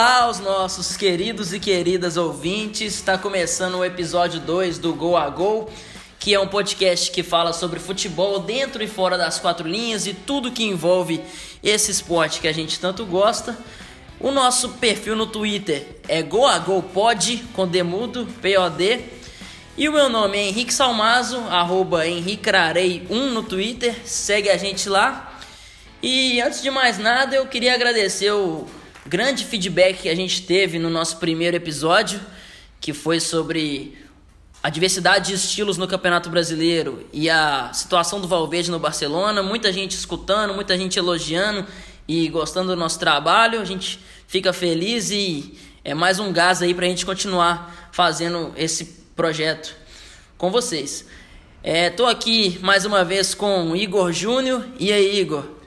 Olá aos nossos queridos e queridas ouvintes. Está começando o episódio 2 do Gol a Gol, que é um podcast que fala sobre futebol dentro e fora das quatro linhas e tudo que envolve esse esporte que a gente tanto gosta. O nosso perfil no Twitter é Gol a Gol Pod, com demudo, P-O-D. E o meu nome é Henrique Salmazo, arroba henricarei1 no Twitter. Segue a gente lá. E antes de mais nada, eu queria agradecer o grande feedback que a gente teve no nosso primeiro episódio, que foi sobre a diversidade de estilos no Campeonato Brasileiro e a situação do Valverde no Barcelona. Muita gente escutando, muita gente elogiando e gostando do nosso trabalho. A gente fica feliz e é mais um gás aí para a gente continuar fazendo esse projeto com vocês. É, tô aqui mais uma vez com o Igor Júnior. E aí, Igor?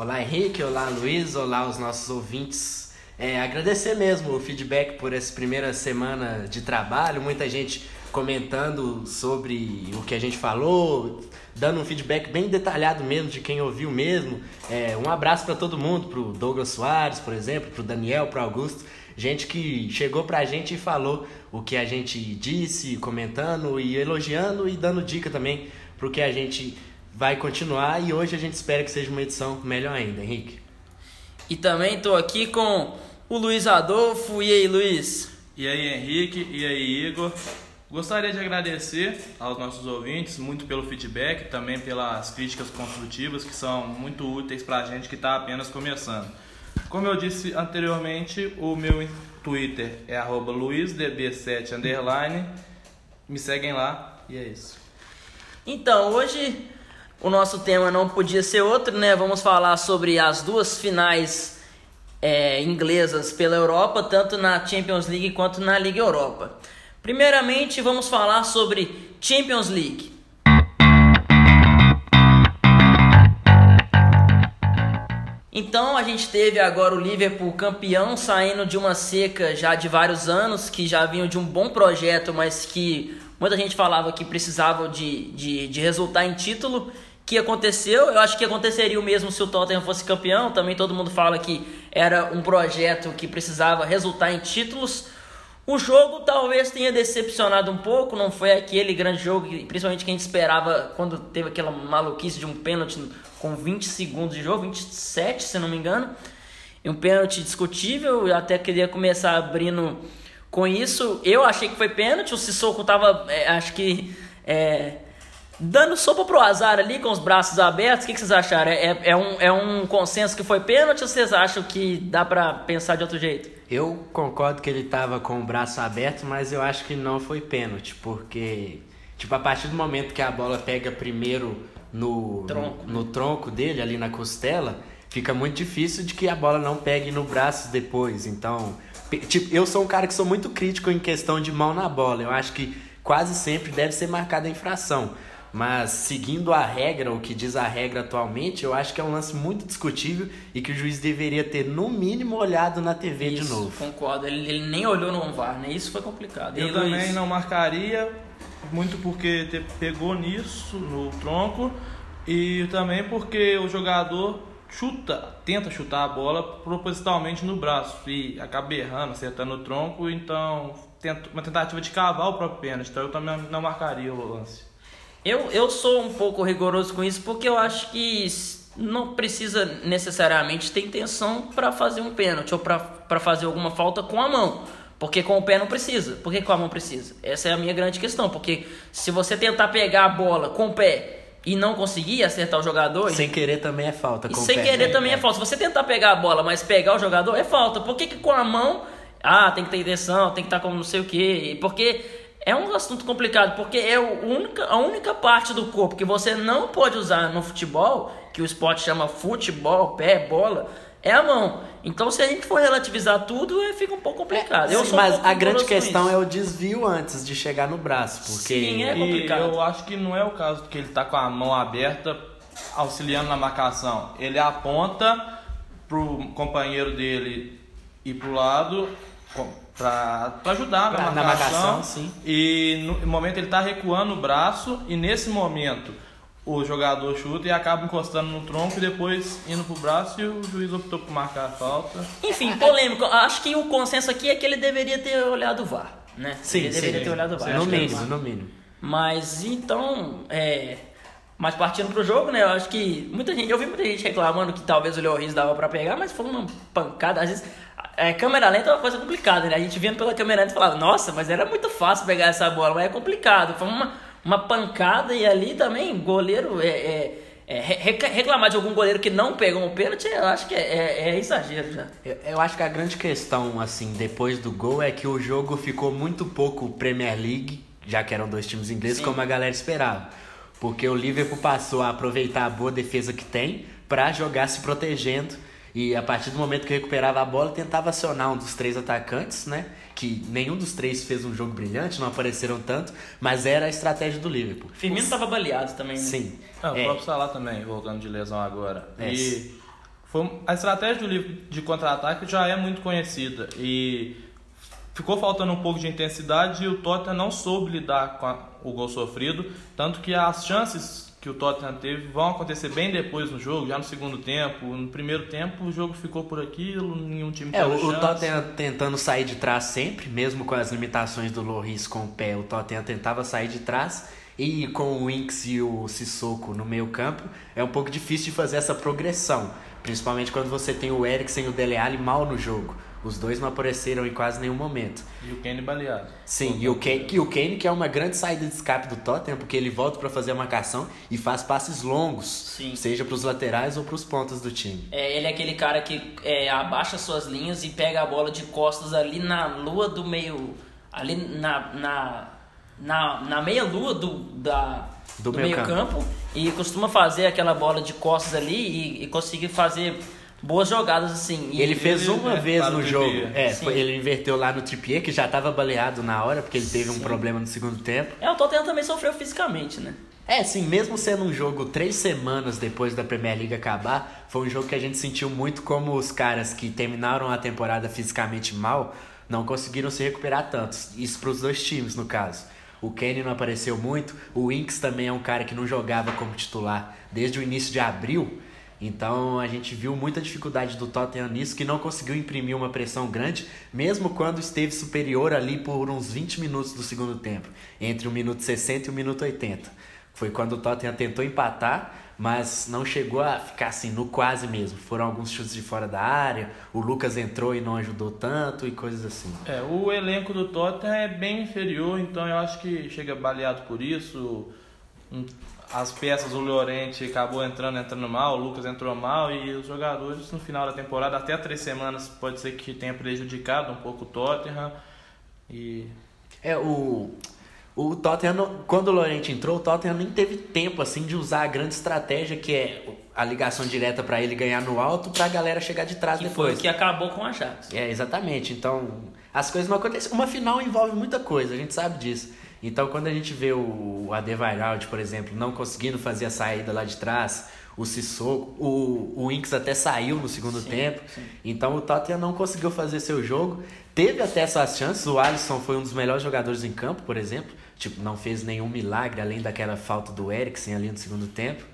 Olá, Henrique. Olá, Luiz. Olá, os nossos ouvintes é, agradecer mesmo o feedback por essa primeira semana de trabalho, muita gente comentando sobre o que a gente falou, dando um feedback bem detalhado mesmo de quem ouviu mesmo. É, um abraço para todo mundo, para o Douglas Soares, por exemplo, para o Daniel, para o Augusto, gente que chegou para a gente e falou o que a gente disse, comentando e elogiando e dando dica também para o que a gente vai continuar e hoje a gente espera que seja uma edição melhor ainda, Henrique. E também estou aqui com o Luiz Adolfo. E aí, Luiz? E aí, Henrique? E aí, Igor? Gostaria de agradecer aos nossos ouvintes muito pelo feedback, também pelas críticas construtivas que são muito úteis para a gente que está apenas começando. Como eu disse anteriormente, o meu Twitter é luizdb7 underline. Me seguem lá e é isso. Então, hoje o nosso tema não podia ser outro, né? Vamos falar sobre as duas finais é, inglesas pela Europa, tanto na Champions League quanto na Liga Europa. Primeiramente, vamos falar sobre Champions League. Então a gente teve agora o Liverpool campeão, saindo de uma seca já de vários anos, que já vinham de um bom projeto, mas que muita gente falava que precisava de, de, de resultar em título que aconteceu. Eu acho que aconteceria o mesmo se o Tottenham fosse campeão. Também todo mundo fala que era um projeto que precisava resultar em títulos. O jogo talvez tenha decepcionado um pouco, não foi aquele grande jogo, principalmente que a gente esperava quando teve aquela maluquice de um pênalti com 20 segundos de jogo, 27 se não me engano. Um pênalti discutível, eu até queria começar abrindo com isso. Eu achei que foi pênalti, o Sissoko tava, é, acho que, é, Dando sopa pro azar ali, com os braços abertos, o que, que vocês acharam? É, é, um, é um consenso que foi pênalti ou vocês acham que dá para pensar de outro jeito? Eu concordo que ele tava com o braço aberto, mas eu acho que não foi pênalti, porque, tipo, a partir do momento que a bola pega primeiro no tronco, no, no tronco dele, ali na costela, fica muito difícil de que a bola não pegue no braço depois. Então, tipo, eu sou um cara que sou muito crítico em questão de mão na bola. Eu acho que quase sempre deve ser marcada a infração. Mas seguindo a regra, o que diz a regra atualmente, eu acho que é um lance muito discutível e que o juiz deveria ter, no mínimo, olhado na TV Isso, de novo. Concordo, ele, ele, nem olhou no VAR, né? Isso foi complicado. Eu também não marcaria, muito porque te, pegou nisso, no tronco, e também porque o jogador chuta, tenta chutar a bola propositalmente no braço e acaba errando, acertando o tronco, então tenta, uma tentativa de cavar o próprio pênalti, então eu também não marcaria o lance. Eu, eu sou um pouco rigoroso com isso porque eu acho que não precisa necessariamente ter intenção para fazer um pênalti ou para fazer alguma falta com a mão. Porque com o pé não precisa. Por que com a mão precisa? Essa é a minha grande questão. Porque se você tentar pegar a bola com o pé e não conseguir acertar o jogador. Sem querer também é falta. Com sem querer né? também é. é falta. Se você tentar pegar a bola, mas pegar o jogador, é falta. Por que, que com a mão. Ah, tem que ter intenção, tem que estar com não sei o quê. Porque é um assunto complicado, porque é a única, a única parte do corpo que você não pode usar no futebol, que o esporte chama futebol, pé, bola, é a mão. Então, se a gente for relativizar tudo, é, fica um pouco complicado. É, sim, mas um a grande questão é o desvio antes de chegar no braço, porque sim, é complicado. E eu acho que não é o caso que ele está com a mão aberta, auxiliando na marcação. Ele aponta pro companheiro dele ir pro lado para ajudar pra, na, marcação, na marcação. sim. E no momento ele está recuando o braço e nesse momento o jogador chuta e acaba encostando no tronco e depois indo pro braço e o juiz optou por marcar a falta. Enfim, polêmico. Acho que o consenso aqui é que ele deveria ter olhado o VAR, né? Sim, ele sim. deveria ter olhado o VAR. Sim, No é mínimo, no mínimo. Mas então, é. Mas partindo pro jogo, né? Eu acho que muita gente, eu vi muita gente reclamando que talvez o Lloris dava pra pegar, mas foi uma pancada. Às vezes, é, câmera lenta é uma coisa complicada, né? A gente vendo pela câmera lenta e falava, nossa, mas era muito fácil pegar essa bola, mas é complicado. Foi uma, uma pancada e ali também, goleiro, é, é, é, re- reclamar de algum goleiro que não pegou um pênalti, eu acho que é, é- é exagero já. Eu, eu acho que a grande questão, assim, depois do gol é que o jogo ficou muito pouco Premier League, já que eram dois times ingleses, Sim. como a galera esperava. Porque o Liverpool passou a aproveitar a boa defesa que tem pra jogar se protegendo. E a partir do momento que recuperava a bola, tentava acionar um dos três atacantes, né? Que nenhum dos três fez um jogo brilhante, não apareceram tanto, mas era a estratégia do Liverpool. Firmino tava baleado também, né? Sim. Ah, o É, próprio Salah também, voltando de lesão agora. É. E foi, a estratégia do livro de contra-ataque já é muito conhecida. E ficou faltando um pouco de intensidade e o Tottenham não soube lidar com a- o gol sofrido. Tanto que as chances que o Tottenham teve vão acontecer bem depois no jogo, já no segundo tempo. No primeiro tempo o jogo ficou por aquilo, nenhum time É, o, o. Tottenham tentando sair de trás sempre, mesmo com as limitações do Loris com o pé, o Tottenham tentava sair de trás. E com o Winks e o Sissoko no meio campo, é um pouco difícil de fazer essa progressão. Principalmente quando você tem o Eriksen e o Dele Alli mal no jogo. Os dois não apareceram em quase nenhum momento. E o Kane baleado. Sim, e o, Kane, e o Kane, que é uma grande saída de escape do Tottenham, porque ele volta para fazer a marcação e faz passes longos, Sim. seja para os laterais ou para os pontas do time. É, ele é aquele cara que é, abaixa suas linhas e pega a bola de costas ali na lua do meio. Ali na. na, na, na meia lua do, da, Do do, meio meio campo. campo. e costuma fazer aquela bola de costas ali e, e conseguir fazer boas jogadas assim. Ele fez uma né, vez no jogo. Trippier. É, foi- ele inverteu lá no Trippier, que já tava baleado na hora, porque ele teve um Sim. problema no segundo tempo. É, o Tottenham também sofreu fisicamente, né? É, sim, mesmo sendo um jogo três semanas depois da Premier League acabar, foi um jogo que a gente sentiu muito como os caras que terminaram a temporada fisicamente mal não conseguiram se recuperar tanto. Isso para os dois times, no caso. O Kenny não apareceu muito, o Winks também é um cara que não jogava como titular desde o início de abril. Então a gente viu muita dificuldade do Tottenham nisso, que não conseguiu imprimir uma pressão grande, mesmo quando esteve superior ali por uns 20 minutos do segundo tempo, entre o minuto 60 e o minuto 80. Foi quando o Tottenham tentou empatar, mas não chegou a ficar assim no quase mesmo. Foram alguns chutes de fora da área, o Lucas entrou e não ajudou tanto e coisas assim. É, o elenco do Tottenham é bem inferior, então eu acho que chega baleado por isso. As peças, o Llorente acabou entrando, entrando mal, o Lucas entrou mal e os jogadores no final da temporada, até três semanas, pode ser que tenha prejudicado um pouco o Tottenham. E É, o, o Tottenham, quando o Lorente entrou, o Tottenham nem teve tempo assim de usar a grande estratégia que é a ligação direta para ele ganhar no alto para a galera chegar de trás Que foi depois. o que acabou com a Ajax. É, exatamente. Então, as coisas não acontecem. Uma final envolve muita coisa, a gente sabe disso. Então, quando a gente vê o o Adebayorald, por exemplo, não conseguindo fazer a saída lá de trás, o Sissoko, o, o Inks até saiu no segundo Sim, tempo. sim. Então, o Tottenham não conseguiu fazer seu jogo. Teve até suas chances. O Alisson foi um dos melhores jogadores em campo, por exemplo. Tipo, não fez nenhum milagre, além daquela falta do Eriksen ali no segundo tempo.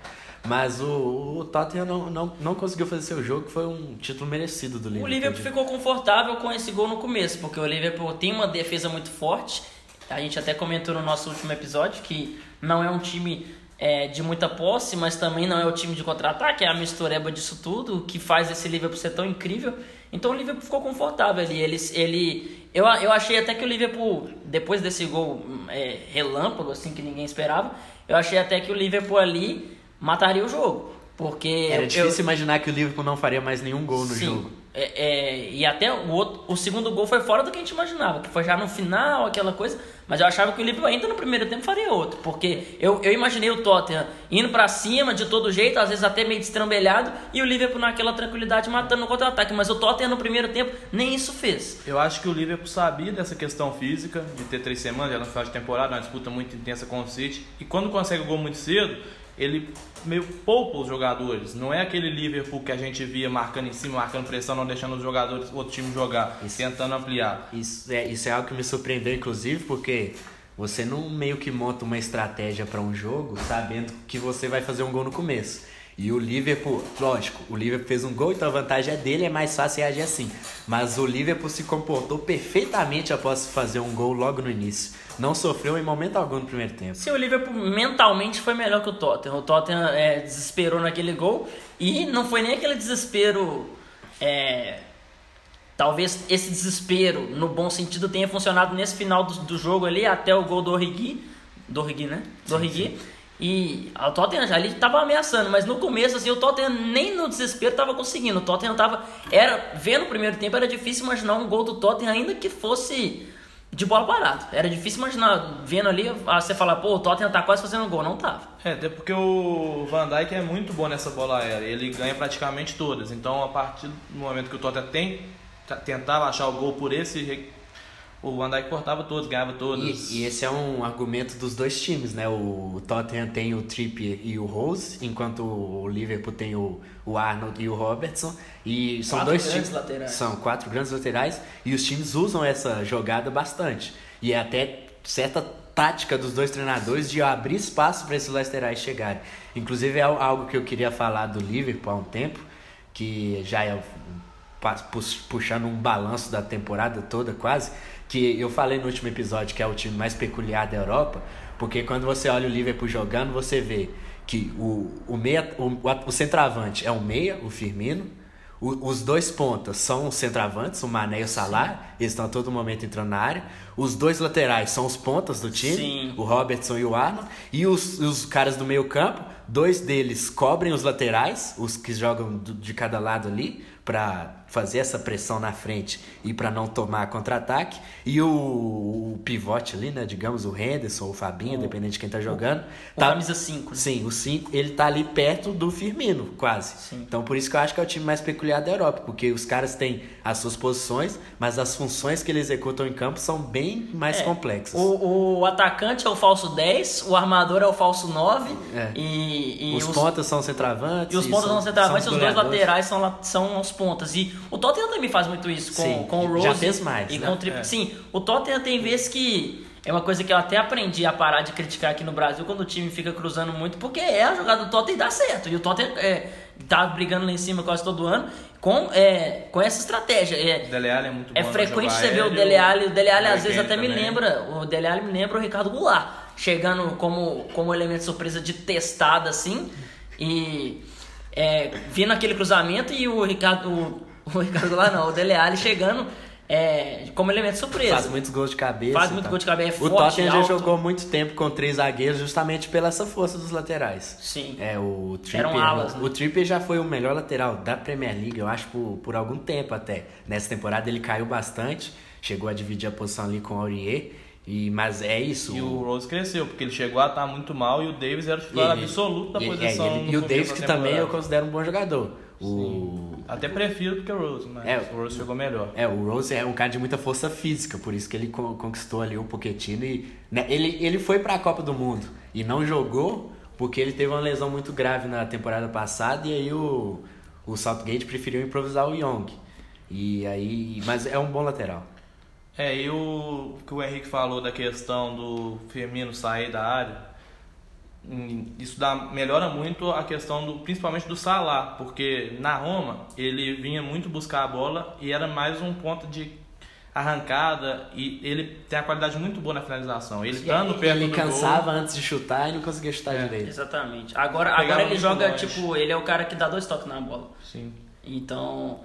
Mas o, o Tottenham não, não, não conseguiu fazer seu jogo, que foi um título merecido do O Liverpool. Liverpool ficou confortável com esse gol no começo, porque o Liverpool tem uma defesa muito forte. A gente até comentou no nosso último episódio que não é um time é, de muita posse, mas também não é o time de contra-ataque, é a mistureba disso tudo que faz esse Liverpool ser tão incrível. Então o Liverpool ficou confortável ali. Ele, ele, eu, eu achei até que o Liverpool, depois desse gol é, relâmpago, assim, que ninguém esperava, eu achei até que o Liverpool ali mataria o jogo. Porque Era eu- difícil imaginar que o Liverpool não faria mais nenhum gol no Sim. jogo. É, é, e até o, outro, o segundo gol foi fora do que a gente imaginava, que foi já no final, aquela coisa. Mas eu achava que o Liverpool ainda no primeiro tempo faria outro, porque eu, eu imaginei o Tottenham indo pra cima de todo jeito, às vezes até meio destrambelhado, e o Liverpool naquela tranquilidade matando no contra-ataque. Mas o Tottenham no primeiro tempo nem isso fez. eu acho que o Liverpool sabia dessa questão física, de ter três semanas, já no final de temporada, uma disputa muito intensa com o City. E quando consegue o gol muito cedo, ele meio poupa os jogadores. Não é aquele Liverpool que a gente via marcando em cima, marcando pressão, não deixando os jogadores, outro time jogar, Isso. tentando ampliar. Isso é, isso é algo que me surpreendeu, inclusive, porque você não meio que monta uma estratégia para um jogo sabendo que você vai fazer um gol no começo. E o Liverpool, lógico, o Liverpool fez um gol, então a vantagem é dele, é mais fácil reagir assim. Mas o Liverpool se comportou perfeitamente após fazer um gol logo no início. Não sofreu em momento algum no primeiro tempo. Se o Liverpool mentalmente foi melhor que o Tottenham. O Tottenham é, desesperou naquele gol e não foi nem aquele desespero. É, talvez esse desespero, no bom sentido, tenha funcionado nesse final do, do jogo ali, até o gol do Origi. Do Origi, né? Do Origi. E o Tottenham ali estava ameaçando, mas no começo assim, o Tottenham nem no desespero estava conseguindo. O Tottenham estava era vendo o primeiro tempo era difícil imaginar um gol do Tottenham ainda que fosse de bola parada. Era difícil imaginar vendo ali você falar, pô, o Tottenham tá quase fazendo gol, não tava. É, até porque o Van Dijk é muito bom nessa bola aérea, ele ganha praticamente todas. Então, a partir do momento que o Tottenham tem tentava achar o gol por esse o Van Dijk cortava todos, ganhava todos. E, e, esse é um argumento dos dois times, né? O Tottenham tem o Trippier e o Rose, enquanto o Liverpool tem o, o Arnold e o Robertson. E são quatro dois times laterais. São quatro grandes laterais e os times usam essa jogada bastante. E é até certa tática dos dois treinadores de abrir espaço para esses laterais chegarem. Inclusive é algo que eu queria falar do Liverpool há um tempo, que já é puxando um balanço da temporada toda quase que eu falei no último episódio que é o time mais peculiar da Europa, porque quando você olha o Liverpool jogando, você vê que o, o, meia, o, o centroavante é o meia, o Firmino, o, os dois pontas são os centroavantes, o Mané e o Salah, eles estão a todo momento entrando na área. Os dois laterais são os pontas do time, Sim. o Robertson e o Arnold. E os, os caras do meio campo, dois deles cobrem os laterais, os que jogam de cada lado ali, para fazer essa pressão na frente e para não tomar contra-ataque. E o, o, pivote ali, né, digamos, o Henderson, o Fabinho, o, dependendo de quem tá jogando. O, tá, camisa 5. Né? Sim, o 5, ele tá ali perto do Firmino, quase. Sim. Então por isso que eu acho que é o time mais peculiar da Europa, porque os caras têm as suas posições, mas as funções que eles executam em campo são bem mais é, complexas. O, o, atacante é o falso 10, o armador é o falso 9 é. e, e, os, os pontas são centroavantes. E os pontas são centroavantes e os dois laterais são, são os pontas. E o Tottenham também faz muito isso com, Sim, com o Rose. Já fez mais. E né? com é. Sim, o Tottenham tem vezes que. É uma coisa que eu até aprendi a parar de criticar aqui no Brasil quando o time fica cruzando muito, porque é a jogada do Tottenham e dá certo. E o Tottenham é, tá brigando lá em cima quase todo ano com, é, com essa estratégia. É, o Dele Alli é muito bom É frequente você ver o Dele Alli. O Dele Alli às vezes até também. me lembra. O Dele Alli me lembra o Ricardo Goulart. Chegando como, como elemento surpresa de testada assim. E é, vindo aquele cruzamento e o Ricardo. O, o Ricardo Goulart não, o Dele Alli chegando é, como elemento surpresa. Faz muitos gols de cabeça. Faz muito gol de cabeça, é O forte, Tottenham alto. já jogou muito tempo com três zagueiros justamente pela essa força dos laterais. Sim. É, o Trippier, Eram alas, né? o Trippier já foi o melhor lateral da Premier League, eu acho, por, por algum tempo até. Nessa temporada ele caiu bastante, chegou a dividir a posição ali com o Aurier. E, mas é isso. E o Rose cresceu, porque ele chegou a estar muito mal e o Davis era o titular ele- absoluto da e- é, posição. ele- no e o Davis da que também eu considero um bom jogador. O, Até prefiro do que o Rose, mas É. o Rose jogou melhor. É, o Rose é um cara de muita força física, por isso que ele con- conquistou ali o Pochettino e né, ele, ele foi para a Copa do Mundo e não jogou porque ele teve uma lesão muito grave na temporada passada e aí o, o Southgate preferiu improvisar o Young. E aí, mas é um bom lateral. É, e o que o Henrique falou da questão do Firmino sair da área, isso dá, melhora muito a questão do, principalmente do Salah, porque na Roma ele vinha muito buscar a bola e era mais um ponto de arrancada e ele tem a qualidade muito boa na finalização. Ele estando perto ele do cansava antes de chutar e não conseguia chutar É. direito. Exatamente. Agora, agora ele joga, longe. tipo, ele é o cara que dá dois toques na bola. gol. Sim. Então,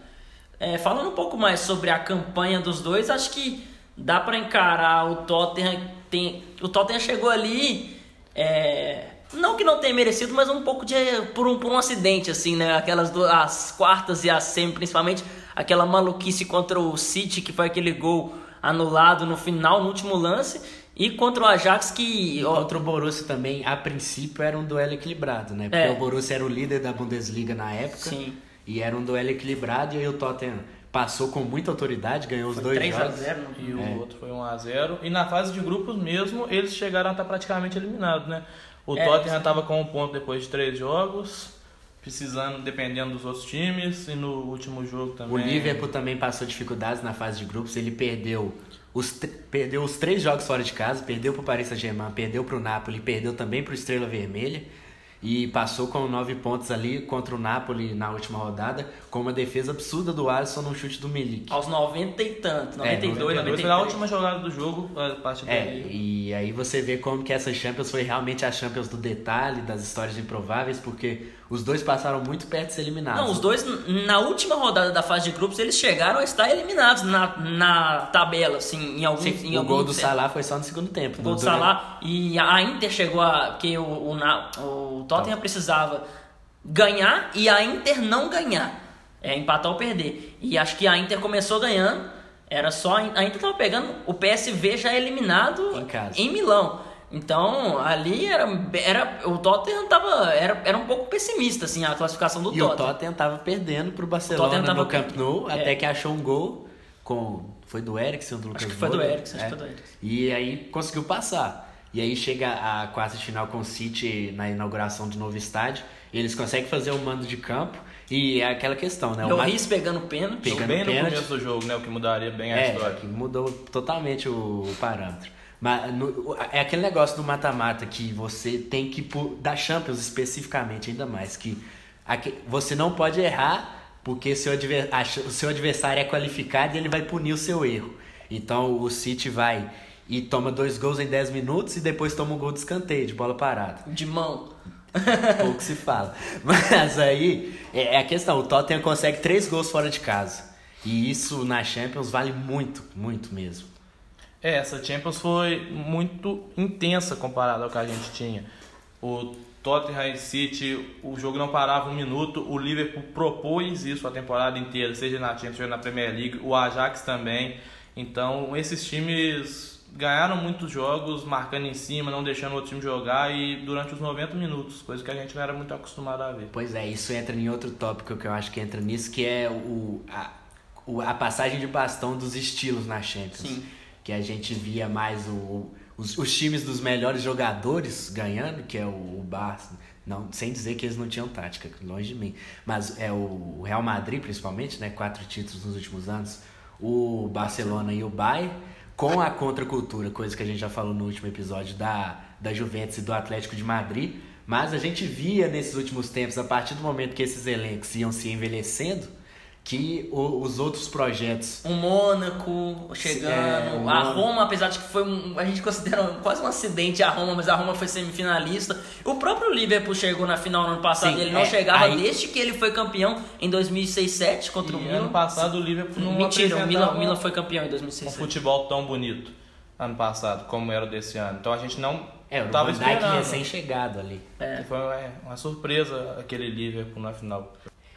é, falando um pouco mais sobre a campanha dos dois, acho que dá pra encarar o Tottenham. Tem, o Tottenham chegou ali, é, não que não tenha merecido, mas um pouco de por um, por um acidente, assim, né? Aquelas duas, as quartas e a semi, principalmente, aquela maluquice contra o City, que foi aquele gol anulado no final, no último lance, e contra o Ajax que. E ó, contra o Borussia também, a princípio era um duelo equilibrado, né? Porque É. o Borussia era o líder da Bundesliga na época. Sim. E era um duelo equilibrado e aí o Tottenham passou com muita autoridade, ganhou os foi dois 3 a jogos. 0 E não? o É. outro foi 1x0. E na fase de grupos mesmo, eles chegaram a estar praticamente eliminados, né? O É, Tottenham estava com um ponto depois de três jogos. precisando, dependendo dos outros times, e no último jogo também. O Liverpool também passou dificuldades na fase de grupos, ele perdeu os, perdeu os três jogos fora de casa, perdeu para o Paris Saint-Germain, perdeu para o Napoli, perdeu também para o Estrela Vermelha e passou com nove pontos ali contra o Napoli na última rodada, com uma defesa absurda do Alisson no chute do Milik. Aos 90 e tanto, 92, é, 92 foi a última jogada do jogo, a parte É, e aí você vê como que essa Champions foi realmente a Champions do detalhe, das histórias improváveis, porque os dois passaram muito perto de ser eliminados. Não, os dois, na última rodada da fase de grupos, eles chegaram a estar eliminados na, na tabela, assim, em algum Sim, em O algum gol do Salah foi só no segundo tempo. O gol do Salah, e a Inter chegou a... Porque o, o, o Tottenham precisava ganhar e a Inter não ganhar. É empatar ou perder. E acho que a Inter começou ganhando, era só... A Inter tava pegando o PSV já eliminado em, casa. em Milão. Então, ali era, era o Tottenham tava, era, era um pouco pessimista, assim, a classificação do e Tottenham. E o Tottenham tava perdendo pro Barcelona tava... no Camp Nou, é. até que achou um gol com... Foi do Eriksen do Lucas Acho que foi do Eriksen, é. acho que foi do Eriksen. E aí conseguiu passar. E aí chega a quarta de final com o City na inauguração do novo estádio. eles conseguem fazer um mando de campo. E é aquela questão, né? O Lloris pegando pênalti. Pegando bem pênalti. no começo do jogo, né? O que mudaria bem a é, história. Que mudou totalmente o, o parâmetro. Mas no, é aquele negócio do mata-mata que você tem que da Champions especificamente ainda mais que aqui, você não pode errar porque seu o seu adversário é qualificado e ele vai punir o seu erro. Então o City vai e toma dois gols em 10 minutos e depois toma um gol de escanteio, de bola parada. De mão. Pouco se fala. Mas aí é a questão, o Tottenham consegue três gols fora de casa. E isso na Champions vale muito, muito mesmo. É, essa Champions foi muito intensa comparada ao que a gente tinha. O Tottenham City, o jogo não parava um minuto. O Liverpool propôs isso a temporada inteira, seja na Champions, seja na Premier League. O Ajax também. Então, esses times ganharam muitos jogos, marcando em cima, não deixando o outro time jogar e durante os 90 minutos, coisa que a gente não era muito acostumado a ver. Pois é, isso entra em outro tópico que eu acho que entra nisso, que é o, a, a passagem de bastão dos estilos na Champions. Sim que a gente via mais o, os, os, times dos melhores jogadores ganhando, que é o, o Barça. Não, sem dizer que eles não tinham tática, longe de mim. Mas é o Real Madrid, principalmente, né? Quatro títulos nos últimos anos. O Barcelona e o Bayern, com a contracultura, coisa que a gente já falou no último episódio da, da Juventus e do Atlético de Madrid. Mas a gente via nesses últimos tempos, a partir do momento que esses elencos iam se envelhecendo, que o, os outros projetos. O Mônaco chegando, é, a Roma, apesar de que foi um, a gente considera quase um acidente a Roma, mas a Roma foi semifinalista. O próprio Liverpool chegou na final no ano passado, Sim, ele não é, chegava aí... desde que ele foi campeão em 2006-7 contra e o Milan. ano passado o Liverpool não Mentira, o Milan, Milan foi campeão em 2006. Um futebol tão bonito ano passado como era o desse ano. Então a gente não é, o tava Van Dijk recém-chegado ali. É. Foi é, uma surpresa aquele Liverpool na final.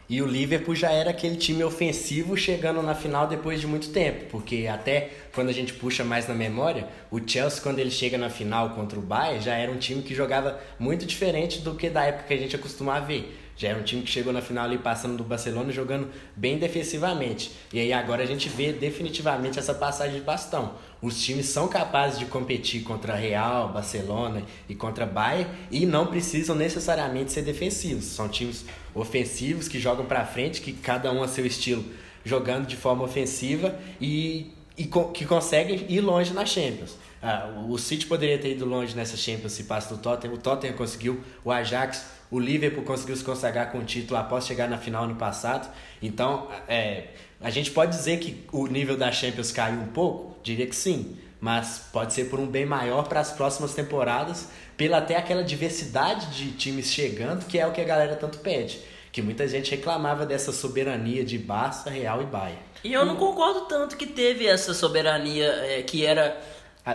E o Liverpool já era aquele time ofensivo chegando na final depois de muito tempo, porque até quando a gente puxa mais na memória, o Chelsea quando ele chega na final contra o Bayern já era um time que jogava muito diferente do que da época que a gente acostumava ver. Já era um time que chegou na final ali passando do Barcelona jogando bem defensivamente. E aí agora a gente vê definitivamente essa passagem de bastão. Os times são capazes de competir contra Real, Barcelona e contra Bayern e não precisam necessariamente ser defensivos. São times ofensivos que jogam para frente, que cada um a seu estilo, jogando de forma ofensiva e, e co que conseguem ir longe na Champions. Ah, o City poderia ter ido longe nessa Champions se passa do Tottenham. O Tottenham conseguiu, o Ajax o Liverpool conseguiu se consagrar com o título após chegar na final ano passado. Então, é, a gente pode dizer que o nível da Champions caiu um pouco? Diria que sim. Mas pode ser por um bem maior para as próximas temporadas, pela até aquela diversidade de times chegando, que é o que a galera tanto pede. Que muita gente reclamava dessa soberania de Barça, Real e Bayern. E eu não concordo tanto que teve essa soberania é, que era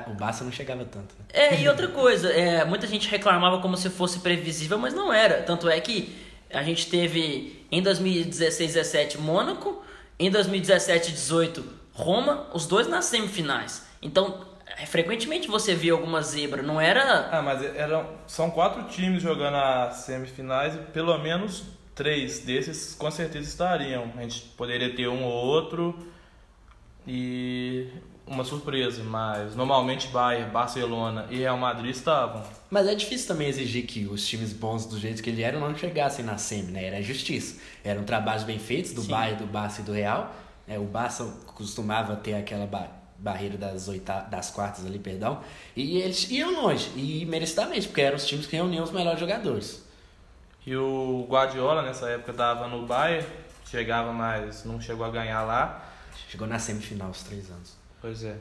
o Barça não chegava tanto. Né? É, e outra coisa, é, muita gente reclamava como se fosse previsível, mas não era. Tanto é que a gente teve em 2016 17 Mônaco, em 2017 18 Roma, os dois nas semifinais. Então, é, frequentemente você via alguma zebra, não era. Ah, mas eram, são quatro times jogando as semifinais e pelo menos três desses com certeza estariam. A gente poderia ter um ou outro. E uma surpresa, mas normalmente Bayern, Barcelona e Real Madrid estavam. Mas é difícil também exigir que os times bons do jeito que eles eram não chegassem na semi, né? Era justiça. Eram trabalhos bem feitos do Sim. Bayern, do Barça e do Real. É, o Barça costumava ter aquela ba barreira das, oita das quartas ali, perdão. E eles iam longe, e merecidamente, porque eram os times que reuniam os melhores jogadores. E o Guardiola nessa época estava no Bayern, chegava, mas não chegou a ganhar lá. Chegou na semifinal os três anos. Pois é.